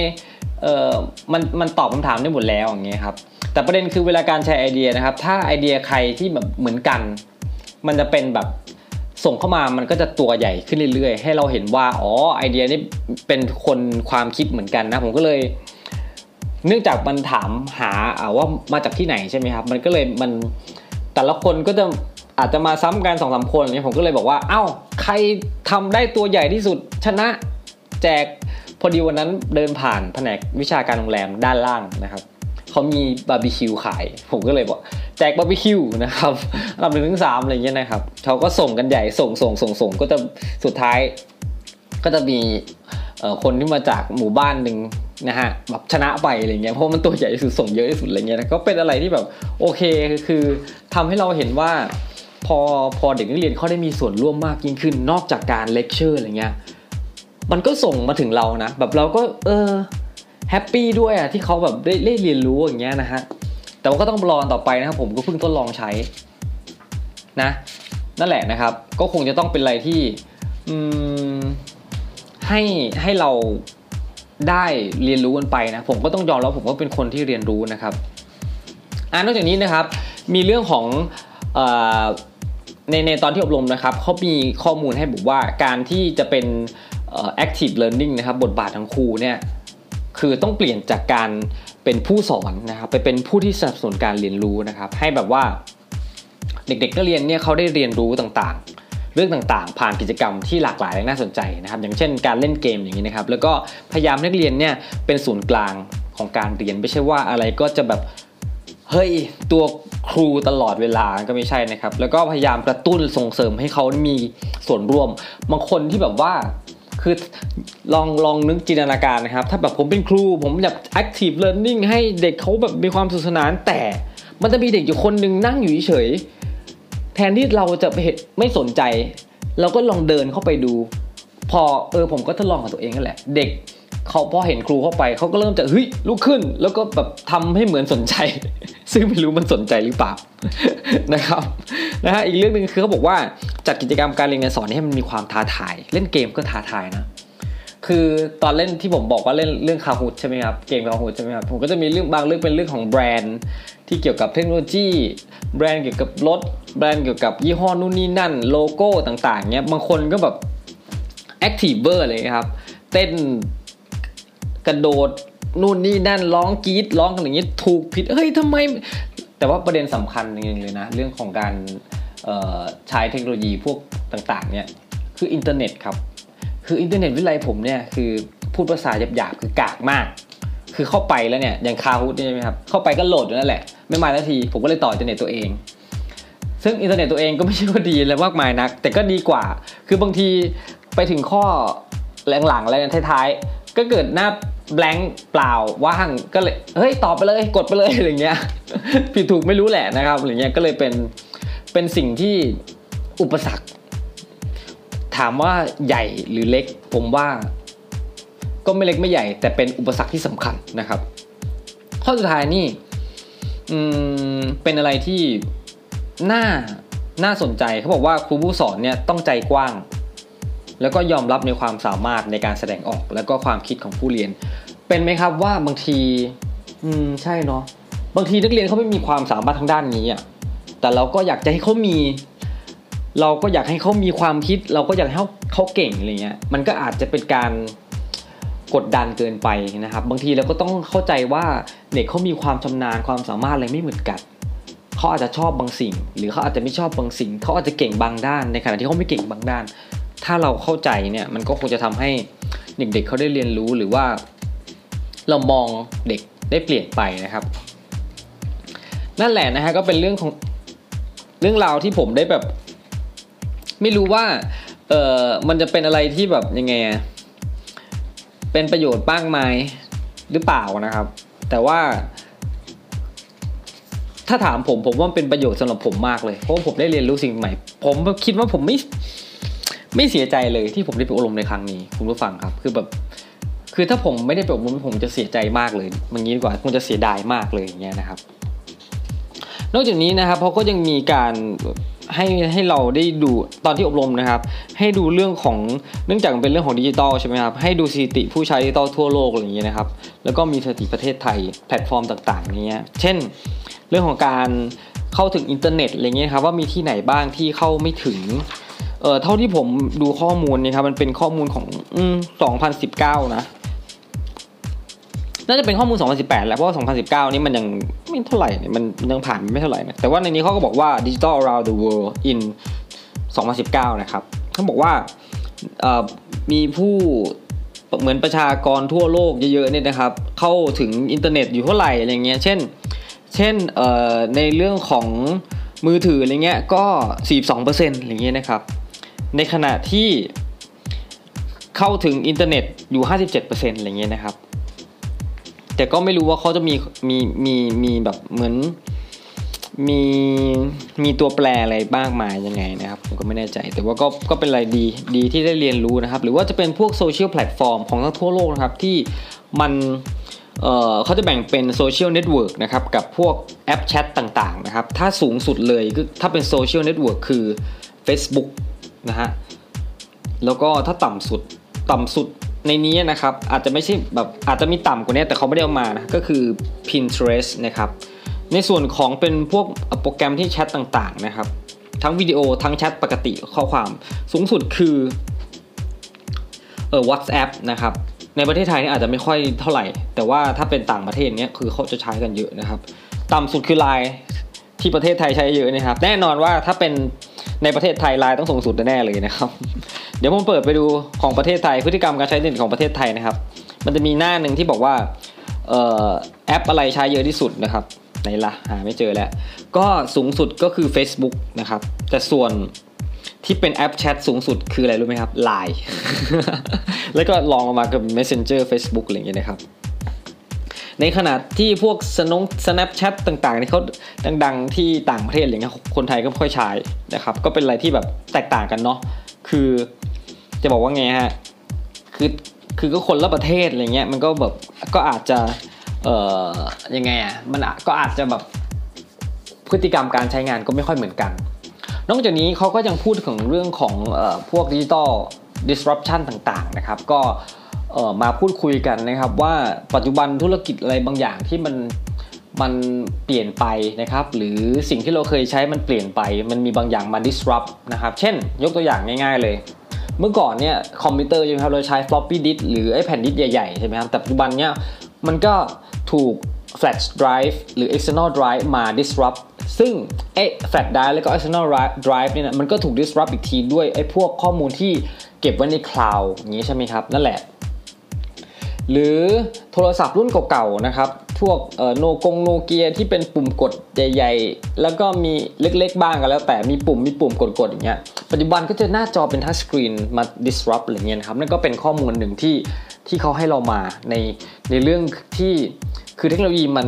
เออมันมันตอบคำถามได้หมดแล้วอย่างเงี้ยครับแต่ประเด็นคือเวลาการใช้ไอเดียนะครับ ถ้าไอเดียใครที่แบบเหมือนกัน มันจะเป็นแบบ ส่งเข้ามามันก็จะตัวใหญ่ขึ้นเรื่อยๆ ให้เราเห็นว่าอ๋อไอเดียนี้เป็นคนความคิดเหมือนกันนะ ผมก็เลย เนื่องจากมันถามหาว่ามาจากที่ไหนใช่ไหมครับ มันก็เลยมันแต่ละคนก็จะอาจจะมาซ้ำกันสองสามคนอย่างนี้ผมก็เลยบอกว่าเอ้าใครทำได้ตัวใหญ่ที่สุดชนะแจกพอดีวันนั้นเดินผ่านแผนกวิชาการโรงแรมด้านล่างนะครับ เขามีบาร์บีคิวขาย ผมก็เลยบอกแจกบาร์บีคิวนะครับลำหนึ่งถึงสามอะไรเงี้ยนะครับเขาก็ส่งกันใหญ่ส่งส่งส่งส่งก็จะสุดท้าย ก็จะมีคนที่มาจากหมู่บ้านหนึ่งนะฮะแบบชนะไปอะไรเงี้ยเพราะมันตัวใหญ่ที่สุดส่งเยอะที่สุดอะไรเงี้ยก็เป็นอะไรที่แบบโอเคคือทำให้เราเห็นว่าพอพอเด็กนักเรียนเขาได้มีส่วนร่วมมากยิ่งขึ้นนอกจากการเลคเชอร์อะไรเงี้ยมันก็ส่งมาถึงเรานะแบบเราก็เออ แฮปปี้ด้วยอะที่เขาแบบได้ได้เรียนรู้อย่างเงี้ยนะฮะแต่ว่าก็ต้องรอต่อไปนะครับผมก็เพิ่งทดลองใช้นะนั่นแหละนะครับ ก็คงจะต้องเป็นอะไรที่อืมให้ให้เราได้เรียนรู้กันไปนะผมก็ต้องยอมแล้วผมก็เป็นคนที่เรียนรู้นะครับอ่านอกจากนี้นะครับ มีเรื่องของในในตอนที่อบรมนะครับเขามีข้อมูลให้บอกว่าการที่จะเป็น active learning นะครับ บทบาทของครูเนี่ย คือต้องเปลี่ยนจากการเป็นผู้สอนนะครับไปเป็นผู้ที่สนับสนุนการเรียนรู้นะครับ ให้แบบว่าเด็กๆนักเรียนเนี่ยเขาได้เรียนรู้ต่างๆ เรื่องต่างๆ ผ่านกิจกรรมที่หลากหลายและน่าสนใจนะครับ อย่างเช่น การเล่นเกมอย่างนี้นะครับ แล้วก็พยายามนักเรียนเนี่ยเป็นศูนย์กลางของการเรียนไม่ใช่ว่าอะไรก็จะแบบเฮ้ยตัวครูตลอดเวลาก็ไม่ใช่นะครับ แล้วก็พยายามกระตุ้นส่งเสริมให้เขามีส่วนร่วม บางคนที่แบบว่า คือลองลองนึกจินตนาการนะครับ ถ้าแบบผมเป็นครู ผมอยาก active learning ให้เด็กเขาแบบมีความสนุกสนานแต่มันจะมีเด็กอยู่คนหนึ่งนั่งอยู่เฉยแทนที่เราจะไม่สนใจ เราก็ลองเดินเข้าไปดู พอเออผมก็ทดลองกับตัวเองนั่นแหละ เด็กเขาพอเห็นครูเข้าไปเขาก็เริ่มจะเฮ้ยลุกขึ้น แล้วก็แบบทำให้เหมือนสนใจ ซึ่งไม่รู้มันสนใจหรือเปล่านะครับนะฮะอีกเรื่องหนึ่งคือเขาบอกว่า จัดกิจกรรมการเรียนการสอนให้มันมีความท้าทาย เล่นเกมก็ท้าทายนะ คือตอนเล่นที่ผมบอกว่าเล่นเรื่องคาฮูดใช่ไหมครับเกมคาฮูดใช่ไหมครับผมก็จะมีเรื่องบางเรื่องเป็นเรื่องของแบรนด์ที่เกี่ยวกับเทคโนโลยี แบรนด์เกี่ยวกับรถแบรนด์เกี่ยวกับยี่ห้อนู่นนี่นั่นโลโก้ต่างๆเนี้ยบางคนก็แบบactive เวอร์เลยครับ เต้นกระโดดนู่นนี่นั่นร้องกรี๊ดร้องกันอย่างนี้ถูกผิดเฮ้ยทำไม แต่ว่าประเด็นสำคัญจริงๆเลยนะ เรื่องของการ ใช้เทคโนโลยีพวกต่างๆเนี่ยคืออินเทอร์เน็ตครับ คืออินเทอร์เน็ตวิทยาลัยผมเนี่ยคือพูดภาษาหยาบๆคือกากมาก คือเข้าไปแล้วเนี่ยอย่าง Kahoot ใช่ไหมครับเข้าไปก็โหลดอยู่นั่นแหละไม่มาทันทีผมก็เลยต่ออินเทอร์เน็ตตัวเอง ซึ่งอินเทอร์เน็ตตัวเองก็ไม่ใช่ว่าดีอะไรมากมายนัก แต่ก็ดีกว่า คือบางทีไปถึงข้อหลังๆอะไรท้ายๆ ก็เกิดหน้าแบงค์เปล่าว่างก็เลยเฮ้ยตอบไปเลยกดไปเลยอะไรเงี้ยผิดถูกไม่รู้แหละนะครับอะไรเงี้ยก็เลยเป็น เป็นสิ่งที่อุปสรรค ถามว่าใหญ่หรือเล็ก ผมว่า ก็ไม่เล็กไม่ใหญ่ แต่เป็นอุปสรรคที่สำคัญนะครับ ข้อสุดท้ายนี่เป็นอะไรที่น่าน่าสนใจเขาบอกว่าครูผู้สอนเนี่ยต้องใจกว้าง แล้วก็ยอมรับในความสามารถในการแสดงออก แล้วก็ความคิดของผู้เรียน เป็นไหมครับว่าบางที อืมใช่เนาะบางทีนักเรียนเขาไม่มีความสามารถทางด้านนี้อะ แต่เราก็อยากจะให้เขามี เราก็อยากให้เขามีความคิด เราก็อยากให้เขาเขาเก่งอะไรเงี้ยมันก็อาจจะเป็นการกดดันเกินไปนะครับ บางทีเราก็ต้องเข้าใจว่าเด็กเขามีความชำนาญความสามารถอะไรไม่เหมือนกันเขาอาจจะชอบบางสิ่ง หรือเขาอาจจะไม่ชอบบางสิ่งเขาอาจจะเก่งบางด้านในขณะที่เขาไม่เก่งบางด้าน ถ้าเราเข้าใจเนี่ยมันก็คงจะทำให้เด็กๆเเขาได้เรียนรู้หรือว่า เรามองเด็กได้เปลี่ยนไปนะครับ นั่นแหละนะฮะก็เป็นเรื่องของ เรื่องราวที่ผมได้แบบ ไม่รู้ว่า เออมันจะเป็นอะไรที่แบบยังไงเป็นประโยชน์บ้างไหมหรือเปล่านะครับ แต่ว่า ถ้าถามผมผมว่าเป็นประโยชน์สำหรับผมมากเลยเพราะผมได้เรียนรู้สิ่งใหม่ ผมคิดว่าผมไม่ไม่เสียใจเลยที่ผมได้ไปอบรมในครั้งนี้ คุณผู้ฟังครับ คือแบบ คือถ้าผมไม่ได้ไปอบรมผมจะเสียใจมากเลยมันงี้ดีกว่าคงจะเสียดายมากเลยอย่างเงี้ยนะครับ นอกจากนี้นะครับเขาก็ยังมีการให้ให้เราได้ดูตอนที่อบรมนะครับ ให้ดูเรื่องของเนื่องจากมันเป็นเรื่องของดิจิตอลใช่ไหมครับให้ดูสถิติผู้ใช้ดิจิตอลทั่วโลกอะไรอย่างเงี้ยนะครับ แล้วก็มีสถิติประเทศไทยแพลตฟอร์มต่างๆเนี้ยเช่น เรื่องของการเข้าถึงอินเทอร์เน็ตอะไรเงี้ยครับว่ามีที่ไหนบ้างที่เข้าไม่ถึงเออเท่าที่ผมดูข้อมูลนี่ครับมันเป็นข้อมูลของอืม2019 นะ น่าจะเป็นข้อมูล 2018แล้วเพราะว่า 2019 นี่มันยังไม่เท่าไหร่มันยังผ่านไม่เท่าไหร่นะแต่ว่าในนี้เขาก็บอกว่า Digital Around the World in 2019 นะครับเขาบอกว่ามีผู้เหมือนประชากรทั่วโลกเยอะๆเนี่ยนะครับเข้าถึงอินเทอร์เน็ตอยู่เท่าไหร่อะไรเงี้ยเช่น เช่นในเรื่องของมือถืออะไรเงี้ยก็ 42%อะไรเงี้ยนะครับในขณะที่เข้าถึงอินเทอร์เน็ตอยู่ 57%อะไรเงี้ยนะครับ แต่ก็ไม่รู้ว่าเขาจะมีมีมีมีแบบเหมือนมีมีตัวแปรอะไรบ้างมายังไงนะครับผมก็ไม่แน่ใจ แต่ว่าก็ก็เป็นอะไรดีดีที่ได้เรียนรู้นะครับ หรือว่าจะเป็นพวก social platform ของทั้งทั่วโลกนะครับ ที่มันเเขาจะแบ่งเป็น social network นะครับ กับพวกแอปแชทต่างๆนะครับ ถ้าสูงสุดเลยก็ถ้าเป็น social network คือ Facebook นะฮะแล้วก็ถ้าต่ำสุดต่ำสุด ในนี้นะครับอาจจะไม่ใช่แบบอาจจะมีต่ำกว่านี้แต่เขาไม่ได้เอามานะก็คือ Pinterest นะครับในส่วนของเป็นพวกโปรแกรมที่แชทต่างๆนะครับ ทั้งวิดีโอทั้งแชทปกติข้อความสูงสุดคือเออ WhatsApp นะครับในประเทศไทยนี่อาจจะไม่ค่อยเท่าไหร่ แต่ว่าถ้าเป็นต่างประเทศเนี้ยคือเขาจะใช้กันเยอะนะครับ ต่ำสุดคือไลน์ที่ประเทศไทยใช้เยอะนะครับ แน่นอนว่าถ้าเป็น ในประเทศไทยไลน์ต้องสูงสุดแน่เลยนะครับ เดี๋ยวผมเปิดไปดูของประเทศไทยพฤติกรรมการใช้เน็ตของประเทศไทยนะครับ มันจะมีหน้าหนึ่งที่บอกว่าแอปอะไรใช้เยอะที่สุดนะครับไหนละหาไม่เจอแล้ว ก็สูงสุดก็คือ Facebook นะครับ แต่ส่วนที่เป็นแอปแชทสูงสุดคืออะไรรู้ไหมครับ Line แล้วก็ลองออกมากับ Messenger Facebook อะไรอย่างเงี้ยนะครับ ในขณะที่พวกสนง Snapchat ต่างๆที่เขาดังๆ ที่ต่างประเทศอะไรเงี้ยคนไทยก็ค่อยใช้นะครับ ก็เป็นอะไรที่แบบแตกต่างกันเนาะคือจะบอกว่าไงฮะคือคือก็คนละประเทศอะไรเงี้ยมันก็แบบก็อาจจะเอ่อยังไงอะมันก็อาจจะแบบพฤติกรรมการใช้งานก็ไม่ค่อยเหมือนกัน นอกจากนี้เขาก็ยังพูดถึงเรื่องของอพวกดิจิตอล disruption ต่างๆนะครับ ก็ มาพูดคุยกันนะครับว่าปัจจุบันธุรกิจอะไรบางอย่างที่มันมันเปลี่ยนไปนะครับ หรือสิ่งที่เราเคยใช้มันเปลี่ยนไป มันมีบางอย่างมา disrupt นะครับ เช่น ยกตัวอย่างง่าย ๆเลย เมื่อก่อนเนี่ยคอมพิวเตอร์ใช่ไหมครับเราใช้ floppy disk หรือไอ้แผ่นดิสใหญ่ๆใช่ไหมครับแต่ปัจจุบันเนี่ยมันก็ถูก flash drive หรือ external drive มา disrupt ซึ่งไอ้ flash drive แล้วก็ external drive เนี่ยมันก็ถูก disrupt อีกทีด้วยไอ้พวกข้อมูลที่เก็บไว้ใน cloud อย่างนี้ใช่ไหมครับ นั่นแหละ หรือโทรศัพท์รุ่นเก่าๆนะครับ พวกโนกงโนเกียที่เป็นปุ่มกดใหญ่ๆ แล้วก็มีเล็กๆ บ้างกันแล้วแต่มีปุ่มมีปุ่มกดๆอย่างเงี้ย ปัจจุบันก็จะหน้าจอเป็นทัชสกรีนมา disrupt อะไรเงี้ยครับ นั่นก็เป็นข้อมูลหนึ่งที่ที่เขาให้เรามาในในเรื่องที่คือเทคโนโลยีมัน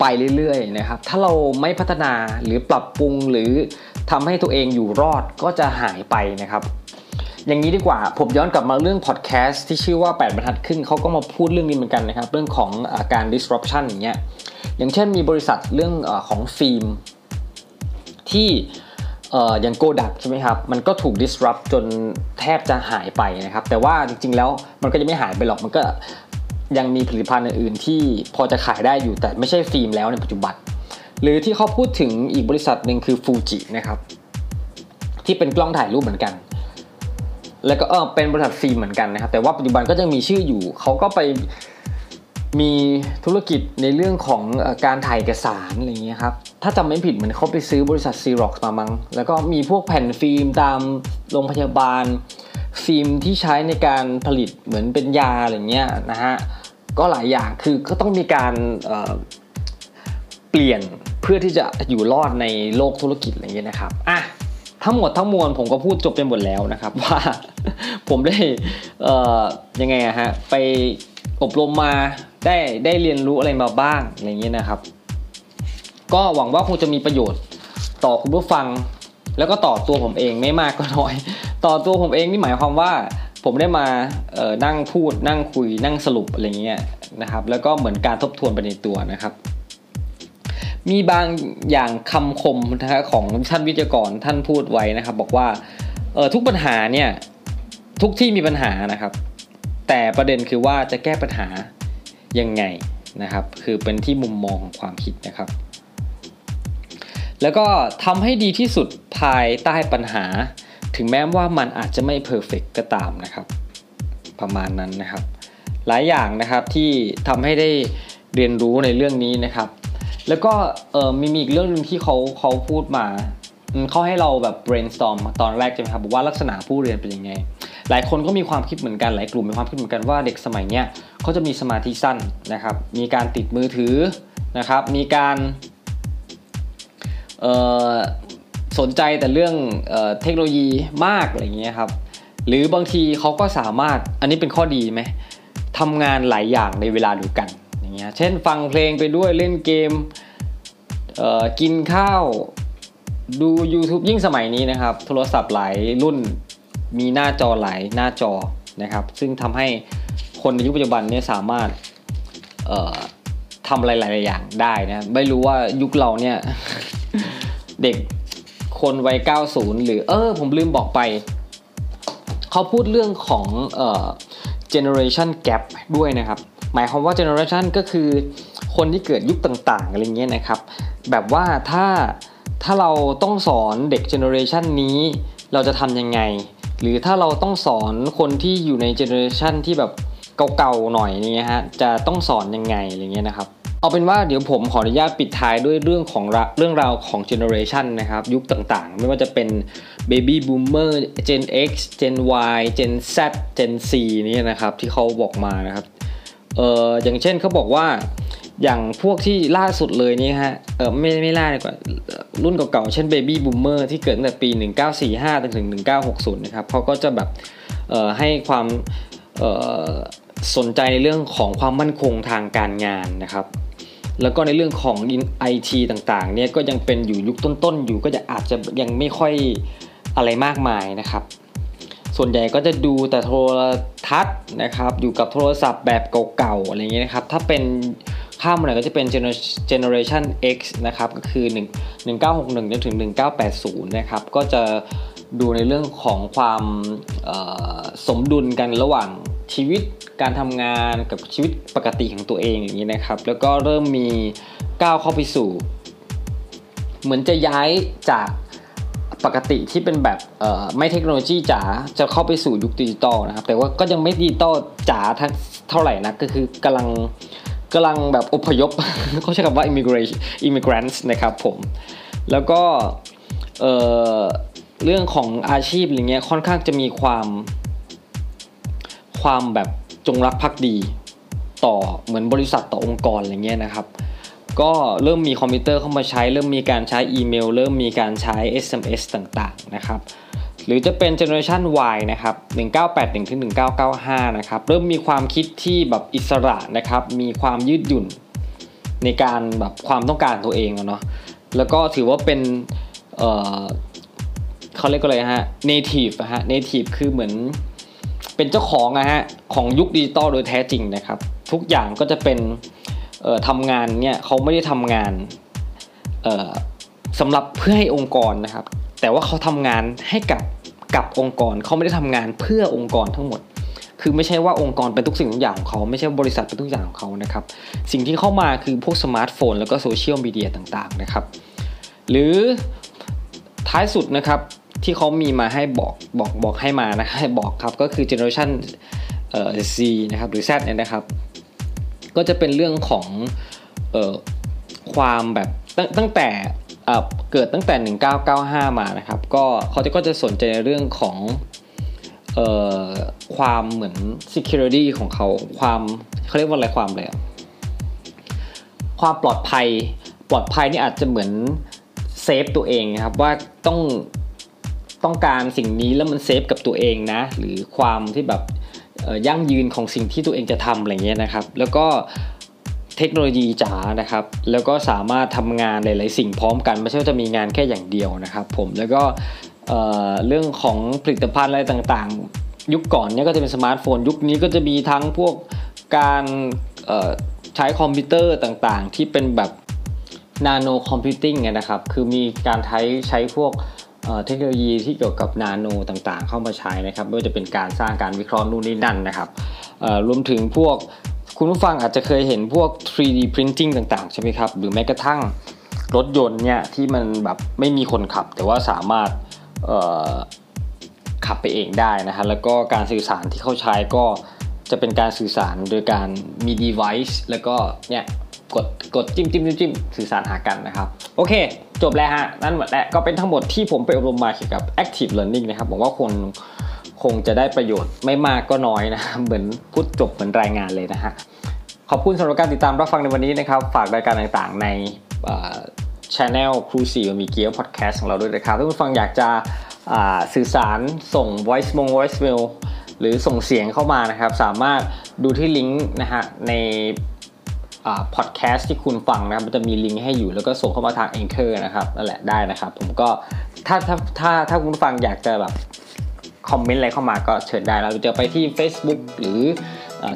ไปเรื่อยๆนะครับ ถ้าเราไม่พัฒนาหรือปรับปรุงหรือทำให้ตัวเองอยู่รอดก็จะหายไปนะครับ อย่างนี้ดีกว่า ผมย้อนกลับมาเรื่องพอดแคสต์ที่ชื่อว่า 8 บรรทัดขึ้นเขาก็มาพูดเรื่องนี้เหมือนกันนะครับ เรื่องของอการ disruption อย่างเงี้ยอย่างเช่นมีบริษัทเรื่องอของฟิล์มที่อย่างโกดักใช่ไหมครับ มันก็ถูก disrupt จนแทบจะหายไปนะครับ แต่ว่าจริงๆแล้วมันก็จะไม่หายไปหรอกมันก็ยังมีผลิตภัณฑ์อื่นๆ ที่พอจะขายได้อยู่แต่ไม่ใช่ฟิล์มแล้วในปัจจุบัน หรือที่เขาพูดถึงอีกบริษัทหนึ่งคือฟูจินะครับที่เป็นกล้องถ่ายรูปเหมือนกัน แล้วก็เออเป็นบริษัทฟิล์มเหมือนกันนะครับ แต่ว่าปัจจุบันก็ยังมีชื่ออยู่ เขาก็ไปมีธุรกิจในเรื่องของการถ่ายเอกสารอะไรเงี้ยครับ ถ้าจำไม่ผิดเหมือนเขาไปซื้อบริษัทซีร็อกมามั้งแล้วก็มีพวกแผ่นฟิล์มตามโรงพยาบาล ฟิล์มที่ใช้ในการผลิตเหมือนเป็นยาอะไรเงี้ยนะฮะ ก็หลายอย่างคือก็ต้องมีการเเปลี่ยนเพื่อที่จะอยู่รอดในโลกธุรกิจอะไรเงี้ยนะครับ อะ ทั้งหมดทั้งมวลผมก็พูดจบไปหมดแล้วนะครับ ว่าผมได้ยังไงฮะไปอบรมมาได้ได้เรียนรู้อะไรมาบ้างอะไรเงี้ยนะครับ ก็หวังว่าคงจะมีประโยชน์ต่อคุณผู้ฟัง แล้วก็ต่อตัวผมเองไม่มากก็น้อย ต่อตัวผมเองนี่หมายความว่าผมได้มาเออนั่งพูดนั่งคุยนั่งสรุปอะไรเงี้ยนะครับ แล้วก็เหมือนการทบทวนไปในตัวนะครับ มีบางอย่างคำคมนะครของท่านวิทยากรท่านพูดไว้นะครับ บอกว่าเออทุกปัญหาเนี่ยทุกที่มีปัญหานะครับ แต่ประเด็นคือว่าจะแก้ปัญหายังไงนะครับ คือเป็นที่มุมมองของความคิดนะครับ แล้วก็ทำให้ดีที่สุดภายใต้ปัญหา ถึงแม้ว่ามันอาจจะไม่เพอร์เฟกก็ตามนะครับ ประมาณนั้นนะครับ หลายอย่างนะครับที่ทำให้ได้เรียนรู้ในเรื่องนี้นะครับ แล้วก็เออมีมีอีกเรื่องหนึ่งที่เขาเขาพูดมาเขาให้เราแบบ brainstorm ตอนแรกใช่ไหมครับบอกว่าลักษณะผู้เรียนเป็นยังไง หลายคนก็มีความคิดเหมือนกันหลายกลุ่มมีความคิดเหมือนกันว่าเด็กสมัยเนี้ยเขาจะมีสมาธิสั้นนะครับ มีการติดมือถือนะครับ มีการสนใจแต่เรื่องเทคโนโลยีมากอะไรเงี้ยครับ หรือบางทีเขาก็สามารถอันนี้เป็นข้อดีไหมทำงานหลายอย่างในเวลาเดียวกัน อย่างเงี้ยเช่นฟังเพลงไปด้วยเล่นเกมกินข้าวดู YouTube ยิ่งสมัยนี้นะครับ โทรศัพท์หลายรุ่นมีหน้าจอหลายหน้าจอนะครับ ซึ่งทำให้คนในยุคปัจจุบันเนี่ยสามารถทำอะไรหลายอย่างได้นะไม่รู้ว่ายุคเราเนี่ย เด็กคนวัย 90 หรือเออ ผมลืมบอกไป เขาพูดเรื่องของเอ่อ generation gap ด้วยนะครับ หมายความว่า generation ก็คือคนที่เกิดยุคต่างๆอะไรเงี้ยนะครับ แบบว่าถ้าถ้าเราต้องสอนเด็ก generation นี้เราจะทำยังไง หรือถ้าเราต้องสอนคนที่อยู่ใน generation ที่แบบเก่าๆหน่อยนี่ฮะจะต้องสอนยังไงอะไรเงี้ยนะครับเอาเป็นว่าเดี๋ยวผมขออนุญาตปิดท้ายด้วยเรื่องของเรื่องราวของเจเนอเรชันนะครับยุคต่างๆ ไม่ว่าจะเป็น Baby Boomer Gen X Gen Y Gen Z Gen C นี่นะครับที่เขาบอกมานะครับ เอออย่างเช่นเขาบอกว่าอย่างพวกที่ล่าสุดเลยนี่ฮะเออไม่ไม่ล่าดีกว่ารุ่นเก่าๆเช่น Baby Boomer ที่เกิดตั้งแต่ปี 1945ถึง1960 นะครับเขาก็จะแบบเออให้ความเออสนใจในเรื่องของความมั่นคงทางการงานนะครับ แล้วก็ในเรื่องของไอทีต่างๆเนี่ยก็ยังเป็นอยู่ยุคต้นๆอยู่ก็จะอาจจะยังไม่ค่อยอะไรมากมายนะครับ ส่วนใหญ่ก็จะดูแต่โทรทัศน์นะครับ อยู่กับโทรศัพท์แบบเก่าๆอะไรเงี้ยนะครับ ถ้าเป็นข้ามมาหน่อยก็จะเป็น generation X นะครับ ก็คือ 1 1961จนถึง 1980 นะครับ ก็จะดูในเรื่องของความสมดุลกันระหว่างชีวิตการทำงานกับชีวิตปกติของตัวเองอย่างนี้นะครับ แล้วก็เริ่มมีก้าวเข้าไปสู่ เหมือนจะย้ายจาก ปกติที่เป็นแบบไม่เทคโนโลยีจ๋าจะเข้าไปสู่ยุคดิจิตอลนะครับ แต่ว่าก็ยังไม่ดิจิตอลจ๋าเท่าไหร่นะก็คือกำลังกำลังแบบอพยพเขาใช้คำว่า immigration immigrants นะครับผม แล้วก็เเรื่องของอาชีพอะไรเงี้ยค่อนข้างจะมีความ ความแบบจงรักภักดีต่อเหมือนบริษัทต่อองค์กรอะไรเงี้ยนะครับ ก็เริ่มมีคอมพิวเตอร์เข้ามาใช้ เริ่มมีการใช้อีเมล เริ่มมีการใช้ SMS ต่างๆนะครับหรือจะเป็นเจเนอเรชัน Y นะครับ 1981ถึง1995 นะครับ เริ่มมีความคิดที่แบบอิสระนะครับ มีความยืดหยุ่นในการแบบความต้องการตัวเองเนาะ แล้วก็ถือว่าเป็นเเขาเรียกอะไรฮะ native ฮะ native คือเหมือนเป็นเจ้าของนะฮะ ของยุคดิจิตอลโดยแท้จริงนะครับ ทุกอย่างก็จะเป็น ทำงานเนี่ยเขาไม่ได้ทำงานสำหรับเพื่อให้องค์กรนะครับ แต่ว่าเขาทำงานให้กับกับองค์กรเขาไม่ได้ทำงานเพื่อองค์กรทั้งหมด คือไม่ใช่ว่าองค์กรเป็นทุกสิ่งทุกอย่างของเขาไม่ใช่บริษัทเป็นทุกอย่างของเขานะครับ สิ่งที่เข้ามาคือพวกสมาร์ทโฟน แล้วก็โซเชียลมีเดียต่างๆนะครับ หรือท้ายสุดนะครับที่เขามีมาให้บอกบอกบอกให้มานะให้บอกครับก็คือ generation เอ่อ Z นะครับหรือ Z เนี่ยนะครับ ก็จะเป็นเรื่องของออความแบบตั้งตั้งแต่เกิดตั้งแต่ 1995 มานะครับ ก็เขาจะก็จะสนใจในเรื่องของออความเหมือน security ของเขาความเขาเรียกว่าอะไรความอะไรความปลอดภัยปลอดภัยนี่อาจจะเหมือน save ตัวเองนะครับว่าต้องต้องการสิ่งนี้แล้วมัน safe กับตัวเองนะ หรือความที่แบบ ยั่งยืนของสิ่งที่ตัวเองจะทำอะไรเงี้ยนะครับ แล้วก็เทคโนโลยีจ๋านะครับ แล้วก็สามารถทำงานหลาย ๆ สิ่งพร้อมกัน ไม่ใช่ว่าจะมีงานแค่อย่างเดียวนะครับ ผมแล้วก็เรื่องของผลิตภัณฑ์อะไรต่างๆ ยุคก่อนเนี่ยก็จะเป็นสมาร์ทโฟน ยุคนี้ก็จะมีทั้งพวกการใช้คอมพิวเตอร์ต่างๆ ที่เป็นแบบ nano computing นะครับ คือมีการใช้ใช้พวก เทคโนโลยีที่เกี่ยวกับนาโนต่างๆ เข้ามาใช้นะครับไม่ว่าจะเป็นการสร้างการวิเคราะห์นู่นนี่นั่นนะครับรวมถึงพวกคุณผู้ฟังอาจจะเคยเห็นพวก 3D printing ต่างๆ ใช่ไหมครับ หรือแม้กระทั่งรถยนต์เนี่ยที่มันแบบไม่มีคนขับ แต่ว่าสามารถขับไปเองได้นะฮะแล้วก็การสื่อสารที่เขาใช้ก็จะเป็นการสื่อสารโดยการมี device แล้วก็เนี่ยกดกดจิ้มจิ้มจิ้มจิ้มสื่อสารหากันนะครับ โอเค จบแล้วฮะ นั่นหมดแล้วก็เป็นทั้งหมดที่ผมไปอบรมมาเกี่ยวกับ active learning นะครับผมว่าคนคงจะได้ประโยชน์ไม่มากก็น้อยนะเหมือนพูดจบเหมือนรายงานเลยนะฮะ ขอบคุณสำหรับการติดตามรับฟังในวันนี้นะครับ ฝากรายการต่างๆ ในช anel ครูสี่มีเกียร์พอดแคสต์ของเราด้วยนะครับถ้าคุณฟังอยากจะสื่อสารส่ง voice มง voice mail หรือส่งเสียงเข้ามานะครับ สามารถดูที่ลิงก์นะฮะใน พอดแคสต์ที่คุณฟังนะครับมันจะมีลิงก์ให้อยู่แล้วก็ส่งเข้ามาทาง Anchor นะครับนั่นแหละได้นะครับ ผมก็ถ้าถ้าถ้าถ้าคุณฟังอยากจะแบบคอมเมนต์อะไรเข้ามาก็เชิญได้เราจะไปที่ Facebook หรือ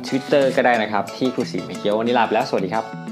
ทวิตเตอร์ก็ได้นะครับ ที่ครูสีเมเกียววันนี้ลาไปแล้ว สวัสดีครับ